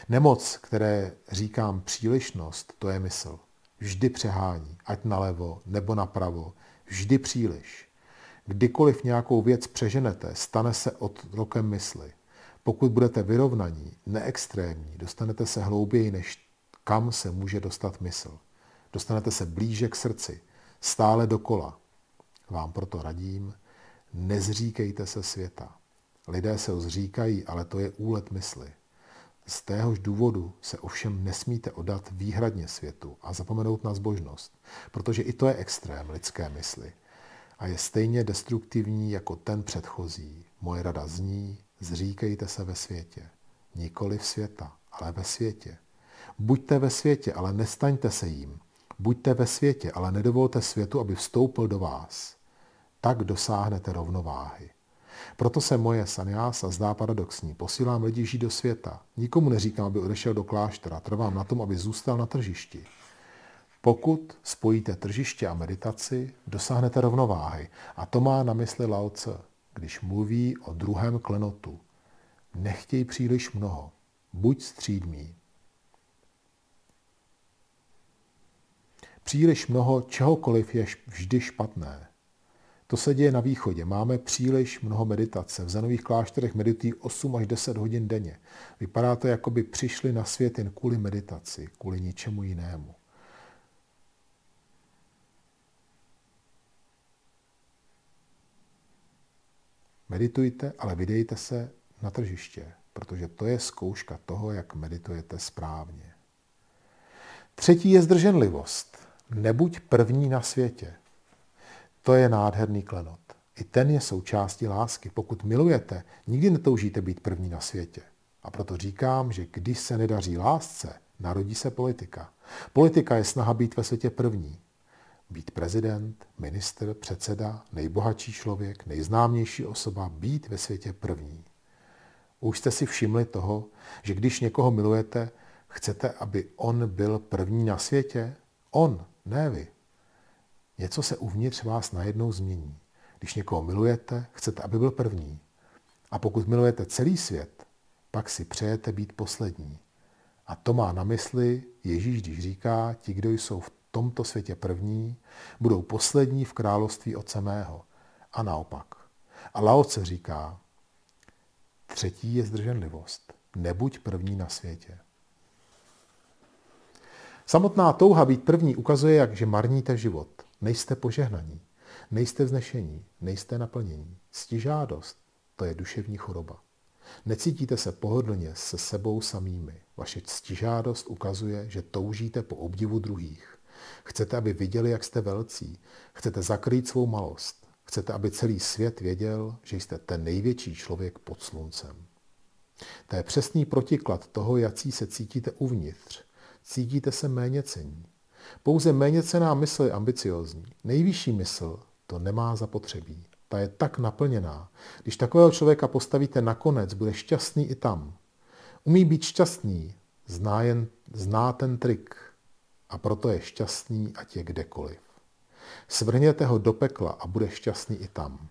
Nemoc, které říkám přílišnost, to je mysl. Vždy přehání, ať nalevo nebo napravo, vždy příliš. Kdykoliv nějakou věc přeženete, stane se rokem mysli. Pokud budete vyrovnaní, neextrémní, dostanete se hlouběji, než kam se může dostat mysl. Dostanete se blíže k srdci, stále dokola. Vám proto radím, nezříkejte se světa. Lidé se ho zříkají, ale to je úlet mysli. Z téhož důvodu se ovšem nesmíte odat výhradně světu a zapomenout na zbožnost, protože i to je extrém lidské mysli a je stejně destruktivní jako ten předchozí. Moje rada zní, zříkejte se ve světě. Nikoli v světa, ale ve světě. Buďte ve světě, ale nestaňte se jím. Buďte ve světě, ale nedovolte světu, aby vstoupil do vás. Tak dosáhnete rovnováhy. Proto se moje sanyása zdá paradoxní. Posílám lidi žít do světa. Nikomu neříkám, aby odešel do kláštera. Trvám na tom, aby zůstal na tržišti. Pokud spojíte tržiště a meditaci, dosáhnete rovnováhy. A to má na mysli Lao Tse. Když mluví o druhém klenotu. Nechtěj příliš mnoho. Buď střídmý. Příliš mnoho čehokoliv je vždy špatné. To se děje na východě. Máme příliš mnoho meditace. V zenových klášterech meditují 8 až 10 hodin denně. Vypadá to, jako by přišli na svět jen kvůli meditaci, kvůli ničemu jinému. Meditujte, ale vydejte se na tržiště, protože to je zkouška toho, jak meditujete správně. Třetí je zdrženlivost. Nebuď první na světě. To je nádherný klenot. I ten je součástí lásky. Pokud milujete, nikdy netoužíte být první na světě. A proto říkám, že když se nedaří lásce, narodí se politika. Politika je snaha být ve světě první. Být prezident, minister, předseda, nejbohatší člověk, nejznámější osoba, být ve světě první. Už jste si všimli toho, že když někoho milujete, chcete, aby on byl první na světě? On, ne vy. Něco se uvnitř vás najednou změní. Když někoho milujete, chcete, aby byl první. A pokud milujete celý svět, pak si přejete být poslední. A to má na mysli Ježíš, když říká, ti, kdo jsou v tomto světě první, budou poslední v království Otce mého. A naopak. A Laoce říká, třetí je zdrženlivost. Nebuď první na světě. Samotná touha být první ukazuje, jak že marníte život. Nejste požehnaní, nejste vznešení, nejste naplnění. Stižádost, to je duševní choroba. Necítíte se pohodlně se sebou samými. Vaše ctižádost ukazuje, že toužíte po obdivu druhých. Chcete, aby viděli, jak jste velcí. Chcete zakrýt svou malost. Chcete, aby celý svět věděl, že jste ten největší člověk pod sluncem. To je přesný protiklad toho, jaký se cítíte uvnitř. Cítíte se méně cení. Pouze méně cená mysl je ambiciozní. Nejvyšší mysl to nemá zapotřebí. Ta je tak naplněná. Když takového člověka postavíte nakonec, bude šťastný i tam. Umí být šťastný, zná, jen, zná ten trik a proto je šťastný, ať je kdekoliv. Svrhněte ho do pekla a bude šťastný i tam.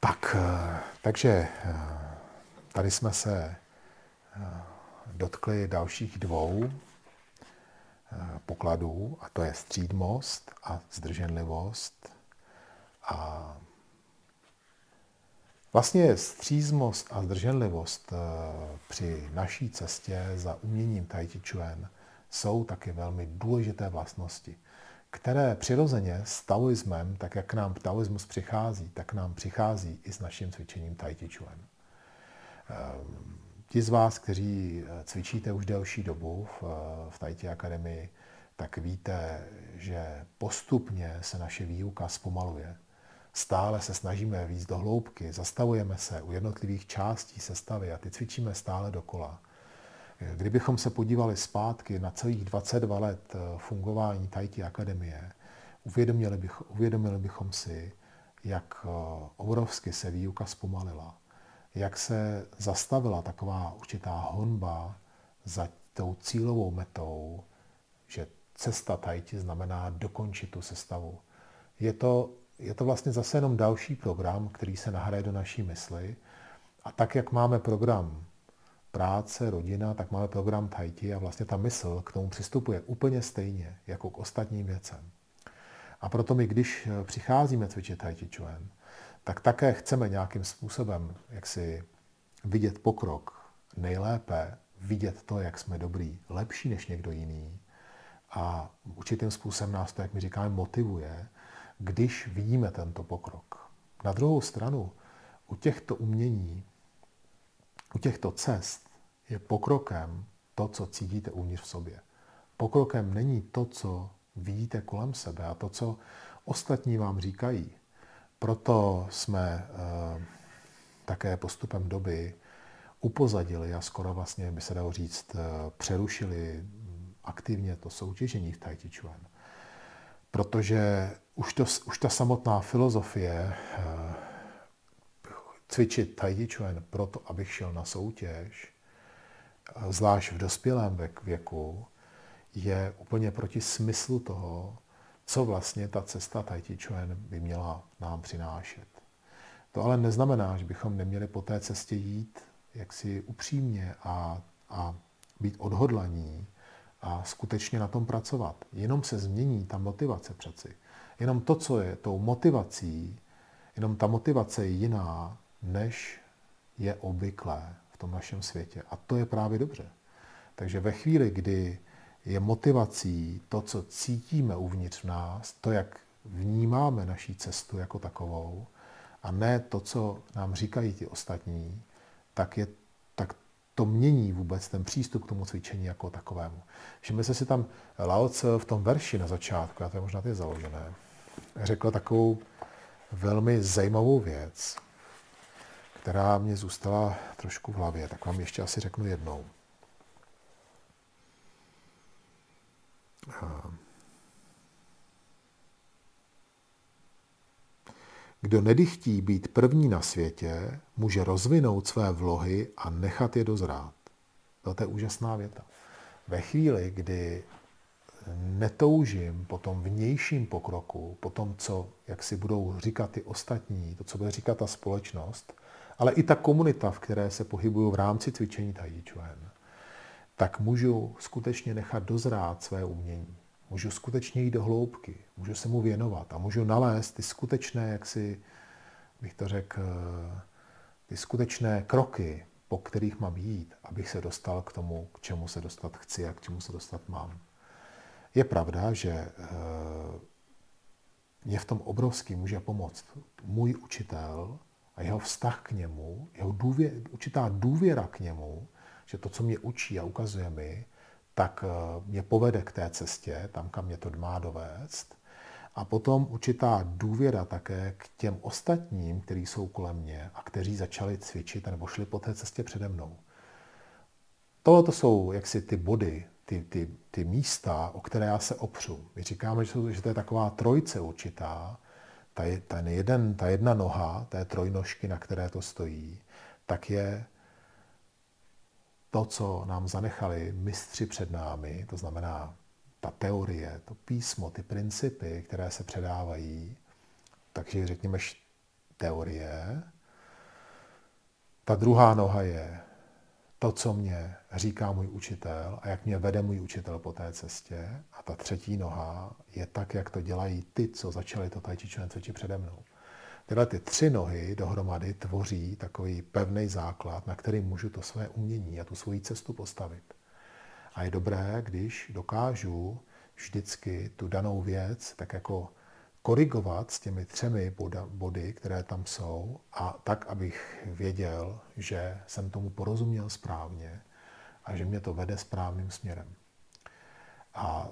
Tak, eh, takže eh, tady jsme se dotkli dalších dvou eh, pokladů, a to je střídmost a zdrženlivost. A vlastně střízmost a zdrženlivost eh, při naší cestě za uměním Tai Chi Chuan jsou taky velmi důležité vlastnosti, které přirozeně s taoismem, tak jak nám taoismus přichází, tak nám přichází i s naším cvičením Tai Chi Chuan. Ehm, Ti z vás, kteří eh, cvičíte už delší dobu v, eh, v Tajti Akademii, tak víte, že postupně se naše výuka zpomaluje. Stále se snažíme víc do hloubky, zastavujeme se u jednotlivých částí sestavy a ty cvičíme stále dokola. Kdybychom se podívali zpátky na celých 22 let eh, fungování Tajti Akademie, uvědomili, bych, uvědomili bychom si, jak obrovsky se výuka zpomalila jak se zastavila taková určitá honba za tou cílovou metou, že cesta tajti znamená dokončit tu sestavu. Je to, je to vlastně zase jenom další program, který se nahraje do naší mysli. A tak, jak máme program práce, rodina, tak máme program tajti a vlastně ta mysl k tomu přistupuje úplně stejně jako k ostatním věcem. A proto my, když přicházíme cvičit tai chi chuan, tak také chceme nějakým způsobem jak si vidět pokrok. Nejlépe vidět to, jak jsme dobrý, lepší než někdo jiný. A určitým způsobem nás to, jak mi říkáme, motivuje, když vidíme tento pokrok. Na druhou stranu, u těchto umění, u těchto cest je pokrokem to, co cítíte uvnitř v sobě. Pokrokem není to, co vidíte kolem sebe a to, co ostatní vám říkají. Proto jsme eh, také postupem doby upozadili a skoro vlastně, by se dalo říct, eh, přerušili aktivně to soutěžení v Tai Chi Chuan. Protože už, to, už ta samotná filozofie eh, cvičit Tai proto, abych šel na soutěž, zvlášť v dospělém věku, je úplně proti smyslu toho, co vlastně ta cesta Tai by měla nám přinášet. To ale neznamená, že bychom neměli po té cestě jít jaksi upřímně a, a být odhodlaní a skutečně na tom pracovat. Jenom se změní ta motivace přeci. Jenom to, co je tou motivací, jenom ta motivace je jiná, než je obvyklé v tom našem světě. A to je právě dobře. Takže ve chvíli, kdy je motivací to, co cítíme uvnitř nás, to, jak vnímáme naší cestu jako takovou, a ne to, co nám říkají ti ostatní, tak, je, tak to mění vůbec ten přístup k tomu cvičení jako takovému. Všimli si tam Lao Tse v tom verši na začátku, a to je možná ty založené, řekl takovou velmi zajímavou věc, která mě zůstala trošku v hlavě, tak vám ještě asi řeknu jednou. Kdo nedychtí být první na světě, může rozvinout své vlohy a nechat je dozrát. To je úžasná věta. Ve chvíli, kdy netoužím po tom vnějším pokroku, po tom, co, jak si budou říkat ty ostatní, to, co bude říkat ta společnost, ale i ta komunita, v které se pohybuju v rámci cvičení Tai Chuan, tak můžu skutečně nechat dozrát své umění. Můžu skutečně jít do hloubky, můžu se mu věnovat a můžu nalézt ty skutečné, jak si bych to řekl, ty skutečné kroky, po kterých mám jít, abych se dostal k tomu, k čemu se dostat chci a k čemu se dostat mám. Je pravda, že eh, mě v tom obrovský může pomoct můj učitel a jeho vztah k němu, jeho důvě, určitá důvěra k němu, že to, co mě učí a ukazuje mi, tak eh, mě povede k té cestě, tam, kam mě to má dovést. A potom určitá důvěra také k těm ostatním, kteří jsou kolem mě a kteří začali cvičit nebo šli po té cestě přede mnou. Tohle to jsou jaksi ty body, ty, ty, ty místa, o které já se opřu. My říkáme, že, jsou, že to je taková trojce určitá, ta, je, ta, jeden, ta jedna noha té trojnožky, na které to stojí, tak je to, co nám zanechali mistři před námi, to znamená ta teorie, to písmo, ty principy, které se předávají, takže řekněme teorie. Ta druhá noha je to, co mě říká můj učitel a jak mě vede můj učitel po té cestě. A ta třetí noha je tak, jak to dělají ty, co začali to tajči cvičit přede mnou. Tyhle ty tři nohy dohromady tvoří takový pevný základ, na který můžu to své umění a tu svoji cestu postavit. A je dobré, když dokážu vždycky tu danou věc tak jako korigovat s těmi třemi body, které tam jsou, a tak, abych věděl, že jsem tomu porozuměl správně a že mě to vede správným směrem. A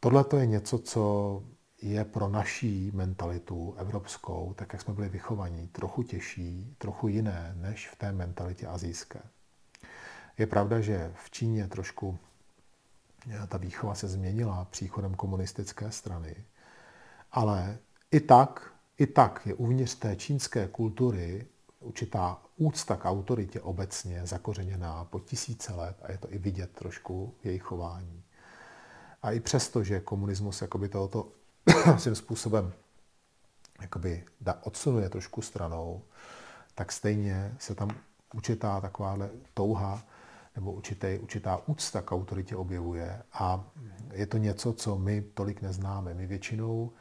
tohle je něco, co je pro naší mentalitu evropskou, tak jak jsme byli vychovaní, trochu těžší, trochu jiné než v té mentalitě azijské. Je pravda, že v Číně trošku e, ta výchova se změnila příchodem komunistické strany, ale i tak, i tak je uvnitř té čínské kultury určitá úcta k autoritě obecně zakořeněná po tisíce let a je to i vidět trošku v jejich chování. A i přesto, že komunismus jakoby tohoto svým způsobem jakoby odsunuje trošku stranou, tak stejně se tam určitá takováhle touha nebo určitý, určitá úcta k autoritě objevuje a je to něco, co my tolik neznáme. My většinou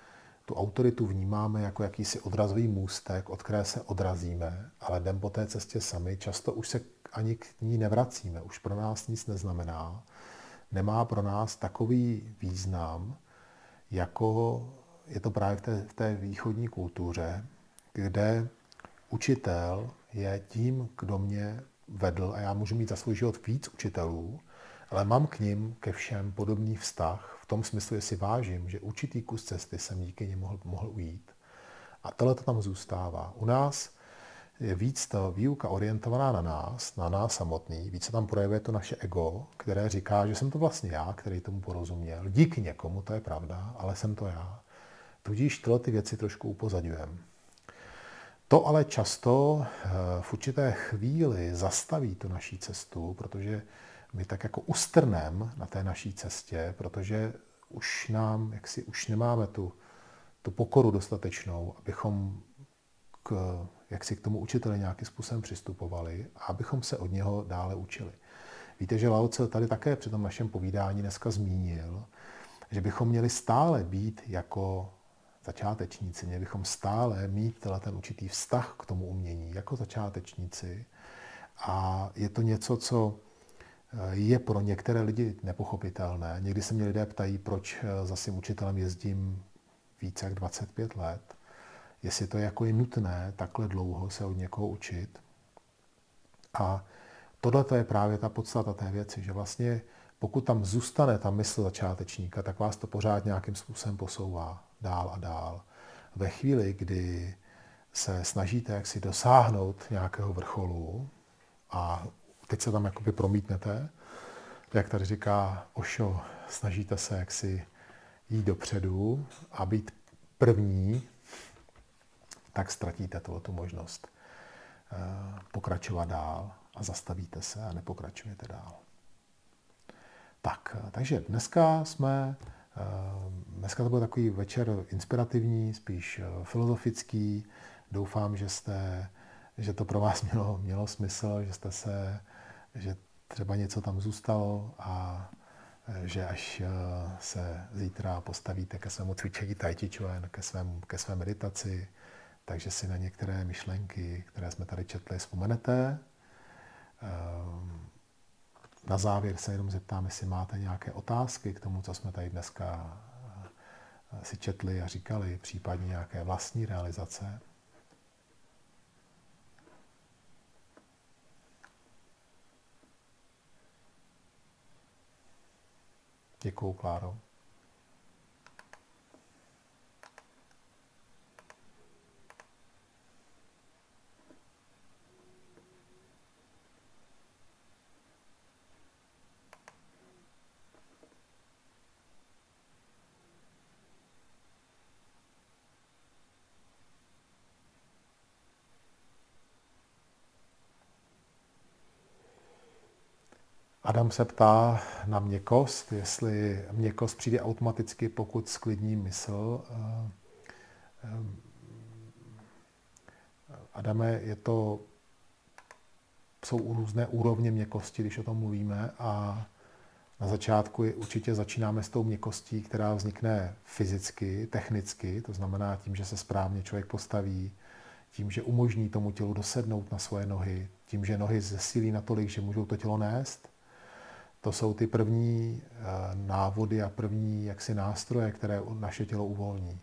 tu autoritu vnímáme jako jakýsi odrazový můstek, od které se odrazíme, ale jdem po té cestě sami. Často už se ani k ní nevracíme, už pro nás nic neznamená. Nemá pro nás takový význam, jako je to právě v té, v té východní kultuře, kde učitel je tím, kdo mě vedl a já můžu mít za svůj život víc učitelů, ale mám k ním ke všem podobný vztah v tom smyslu, že si vážím, že určitý kus cesty jsem díky němu mohl, mohl ujít. A tohle to tam zůstává. U nás je víc ta výuka orientovaná na nás, na nás samotný, víc se tam projevuje to naše ego, které říká, že jsem to vlastně já, který tomu porozuměl. Díky někomu, to je pravda, ale jsem to já. Tudíž tyhle ty věci trošku upozadňujeme. To ale často eh, v určité chvíli zastaví tu naší cestu, protože my tak jako ustrnem na té naší cestě, protože už nám, jak si už nemáme tu, tu pokoru dostatečnou, abychom k, jak si k tomu učiteli nějakým způsobem přistupovali a abychom se od něho dále učili. Víte, že Lao tady také při tom našem povídání dneska zmínil, že bychom měli stále být jako začátečníci, měli bychom stále mít ten určitý vztah k tomu umění jako začátečníci. A je to něco, co eh, je pro některé lidi nepochopitelné. Někdy se mě lidé ptají, proč eh, za svým učitelem jezdím více jak 25 let. Jestli to je jako je nutné takhle dlouho se od někoho učit. A tohle je právě ta podstata té věci, že vlastně pokud tam zůstane ta mysl začátečníka, tak vás to pořád nějakým způsobem posouvá dál a dál. Ve chvíli, kdy se snažíte jaksi dosáhnout nějakého vrcholu a teď se tam jakoby promítnete, jak tady říká Ošo, snažíte se jaksi jít dopředu a být první, tak ztratíte tu možnost eh, pokračovat dál a zastavíte se a nepokračujete dál. Tak, takže dneska jsme, eh, dneska to byl takový večer inspirativní, spíš eh, filozofický. Doufám, že jste, že to pro vás mělo, mělo smysl, že jste se, že třeba něco tam zůstalo a eh, že až se zítra postavíte ke svému cvičení Tai Chi Chuan, ke, svém, ke své meditaci, takže si na některé myšlenky, které jsme tady četli, vzpomenete. Na závěr se jenom zeptám, jestli máte nějaké otázky k tomu, co jsme tady dneska eh, si četli a říkali, případně nějaké vlastní realizace. Děkuju, Kláro. Adam se ptá na měkost, jestli měkost přijde automaticky, pokud sklidní mysl. Adame, je to, jsou různé úrovně měkosti, když o tom mluvíme a na začátku určitě začínáme s tou měkostí, která vznikne fyzicky, technicky, to znamená tím, že se správně člověk postaví, tím, že umožní tomu tělu dosednout na svoje nohy, tím, že nohy zesílí natolik, že můžou to tělo nést to jsou ty první eh, návody a první jaksi nástroje, které naše tělo uvolní.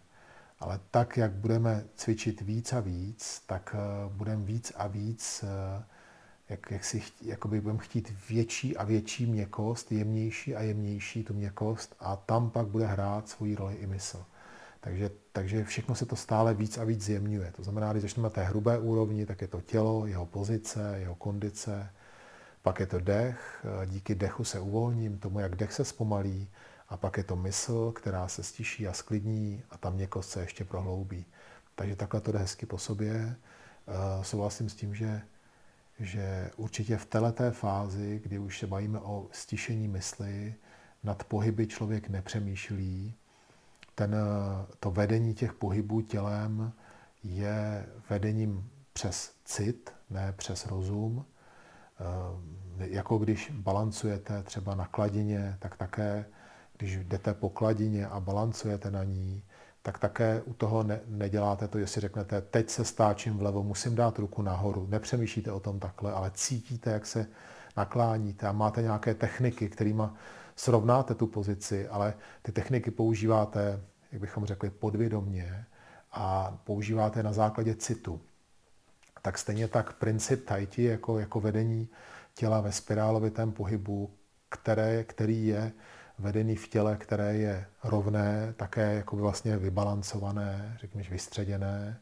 Ale tak, jak budeme cvičit víc a víc, tak eh, budeme víc a víc, eh, jak, jak si jakoby budeme chtít větší a větší měkost, jemnější a jemnější tu měkost a tam pak bude hrát svoji roli i mysl. Takže, takže všechno se to stále víc a víc zjemňuje. To znamená, když začneme na té hrubé úrovni, tak je to tělo, jeho pozice, jeho kondice, pak je to dech, díky dechu se uvolním, tomu, jak dech se zpomalí, a pak je to mysl, která se stiší a sklidní a tam měkost se ještě prohloubí. Takže takhle to jde hezky po sobě. Eh, souhlasím s tím, že, že určitě v této fázi, kdy už se bavíme o stišení mysli, nad pohyby člověk nepřemýšlí, ten, eh, to vedení těch pohybů tělem je vedením přes cit, ne přes rozum. Eh, jako když balancujete třeba na kladině, tak také, když jdete po kladině a balancujete na ní, tak také u toho ne, neděláte to, jestli řeknete, teď se stáčím vlevo, musím dát ruku nahoru. Nepřemýšlíte o tom takhle, ale cítíte, jak se nakláníte a máte nějaké techniky, kterými srovnáte tu pozici, ale ty techniky používáte, jak bychom řekli, podvědomně a používáte na základě citu tak stejně tak princip tai chi jako, jako vedení těla ve spirálovitém pohybu, které, který je vedený v těle, které je rovné, také jako vlastně vybalancované, řekněme, vystředěné,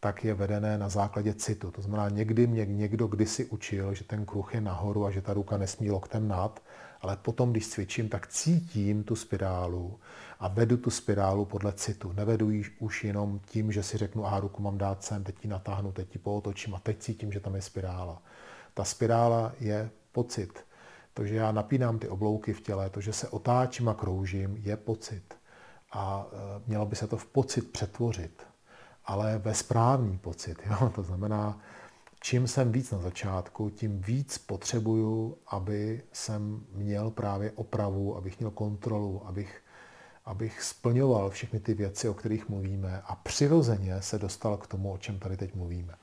tak je vedené na základě citu. To znamená, někdy mě někdo kdysi učil, že ten kruh je nahoru a že ta ruka nesmí loktem nad, ale potom, když cvičím, tak cítím tu spirálu a vedu tu spirálu podle citu. Nevedu ji už jenom tím, že si řeknu, a ruku mám dát sem, teď ji natáhnu, teď ji pootočím a teď cítím, že tam je spirála. Ta spirála je pocit. To, že já napínám ty oblouky v těle, to, že se otáčím a kroužím, je pocit. A e, mělo by se to v pocit přetvořit, ale ve správný pocit. Jo? To znamená, čím jsem víc na začátku, tím víc potřebuju, aby jsem měl právě opravu, abych měl kontrolu, abych, abych splňoval všechny ty věci, o kterých mluvíme a přirozeně se dostal k tomu, o čem tady teď mluvíme.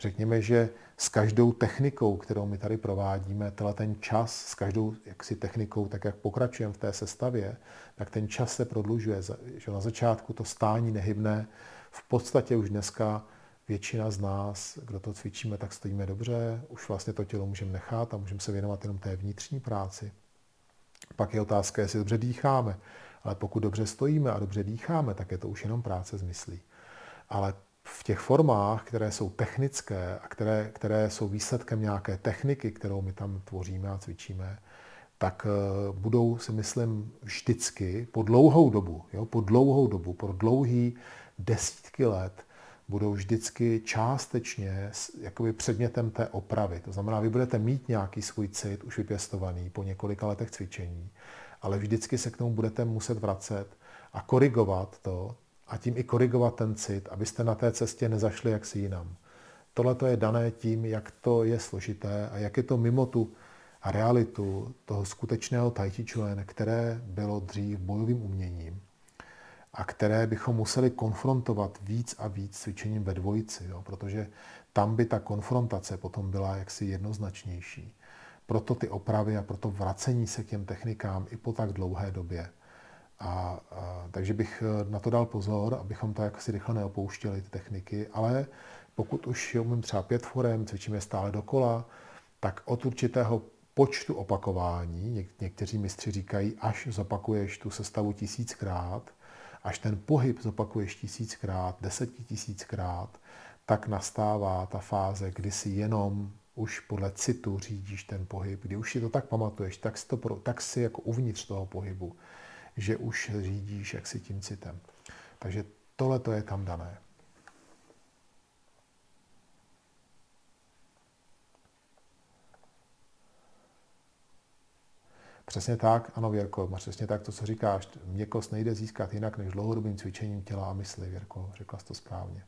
Řekněme, že s každou technikou, kterou my tady provádíme, tenhle ten čas, s každou jaksi technikou, tak jak pokračujeme v té sestavě, tak ten čas se prodlužuje. Že na začátku to stání nehybné, v podstatě už dneska většina z nás, kdo to cvičíme, tak stojíme dobře, už vlastně to tělo můžeme nechat a můžeme se věnovat jenom té vnitřní práci. Pak je otázka, jestli dobře dýcháme. Ale pokud dobře stojíme a dobře dýcháme, tak je to už jenom práce z myslí. Ale v těch formách, které jsou technické a které, které jsou výsledkem nějaké techniky, kterou my tam tvoříme a cvičíme, tak eh, budou, si myslím, vždycky po dlouhou dobu, jo, po dlouhou dobu, po dlouhý desítky let, budou vždycky částečně jakoby předmětem té opravy. To znamená, vy budete mít nějaký svůj cit už vypěstovaný po několika letech cvičení, ale vždycky se k tomu budete muset vracet a korigovat to a tím i korigovat ten cit, abyste na té cestě nezašli jaksi jinam. Tohle to je dané tím, jak to je složité a jak je to mimo tu realitu toho skutečného tai které bylo dřív bojovým uměním a které bychom museli konfrontovat víc a víc cvičením ve dvojici, jo, protože tam by ta konfrontace potom byla jaksi jednoznačnější. Proto ty opravy a proto vracení se k těm technikám i po tak dlouhé době. A, a, takže bych eh, na to dal pozor, abychom to jaksi rychle neopouštěli, ty techniky, ale pokud už umím třeba pět forem, cvičím je stále dokola, tak od určitého počtu opakování, něk, někteří mistři říkají, až zopakuješ tu sestavu tisíckrát, až ten pohyb zopakuješ tisíckrát, desetitisíckrát, tak nastává ta fáze, kdy si jenom už podle citu řídíš ten pohyb, kdy už si to tak pamatuješ, tak si, to, tak si jako uvnitř toho pohybu že už řídíš jaksi tím citem. Takže tohle to je tam dané. Přesně tak, ano Věrko, máš přesně tak to, co říkáš. Měkost nejde získat jinak než dlouhodobým cvičením těla a mysli, Věrko, řekla jsi to správně.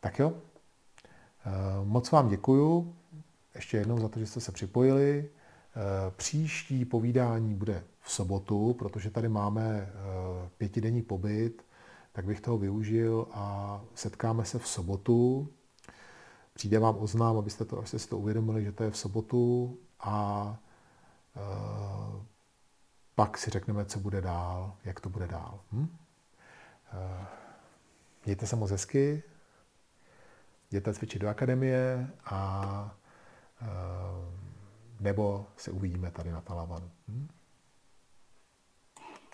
Tak jo, eh, moc vám děkuju ještě jednou za to, že jste se připojili. Eh, příští povídání bude v sobotu, protože tady máme eh, pětidenní pobyt, tak bych toho využil a setkáme se v sobotu. Přijde vám oznám, abyste, to, abyste si to uvědomili, že to je v sobotu a pak si řekneme, co bude dál, jak to bude dál. Hm? E, mějte se moc hezky, jděte cvičit do akademie a e, nebo se uvidíme tady na Talavanu. Hm?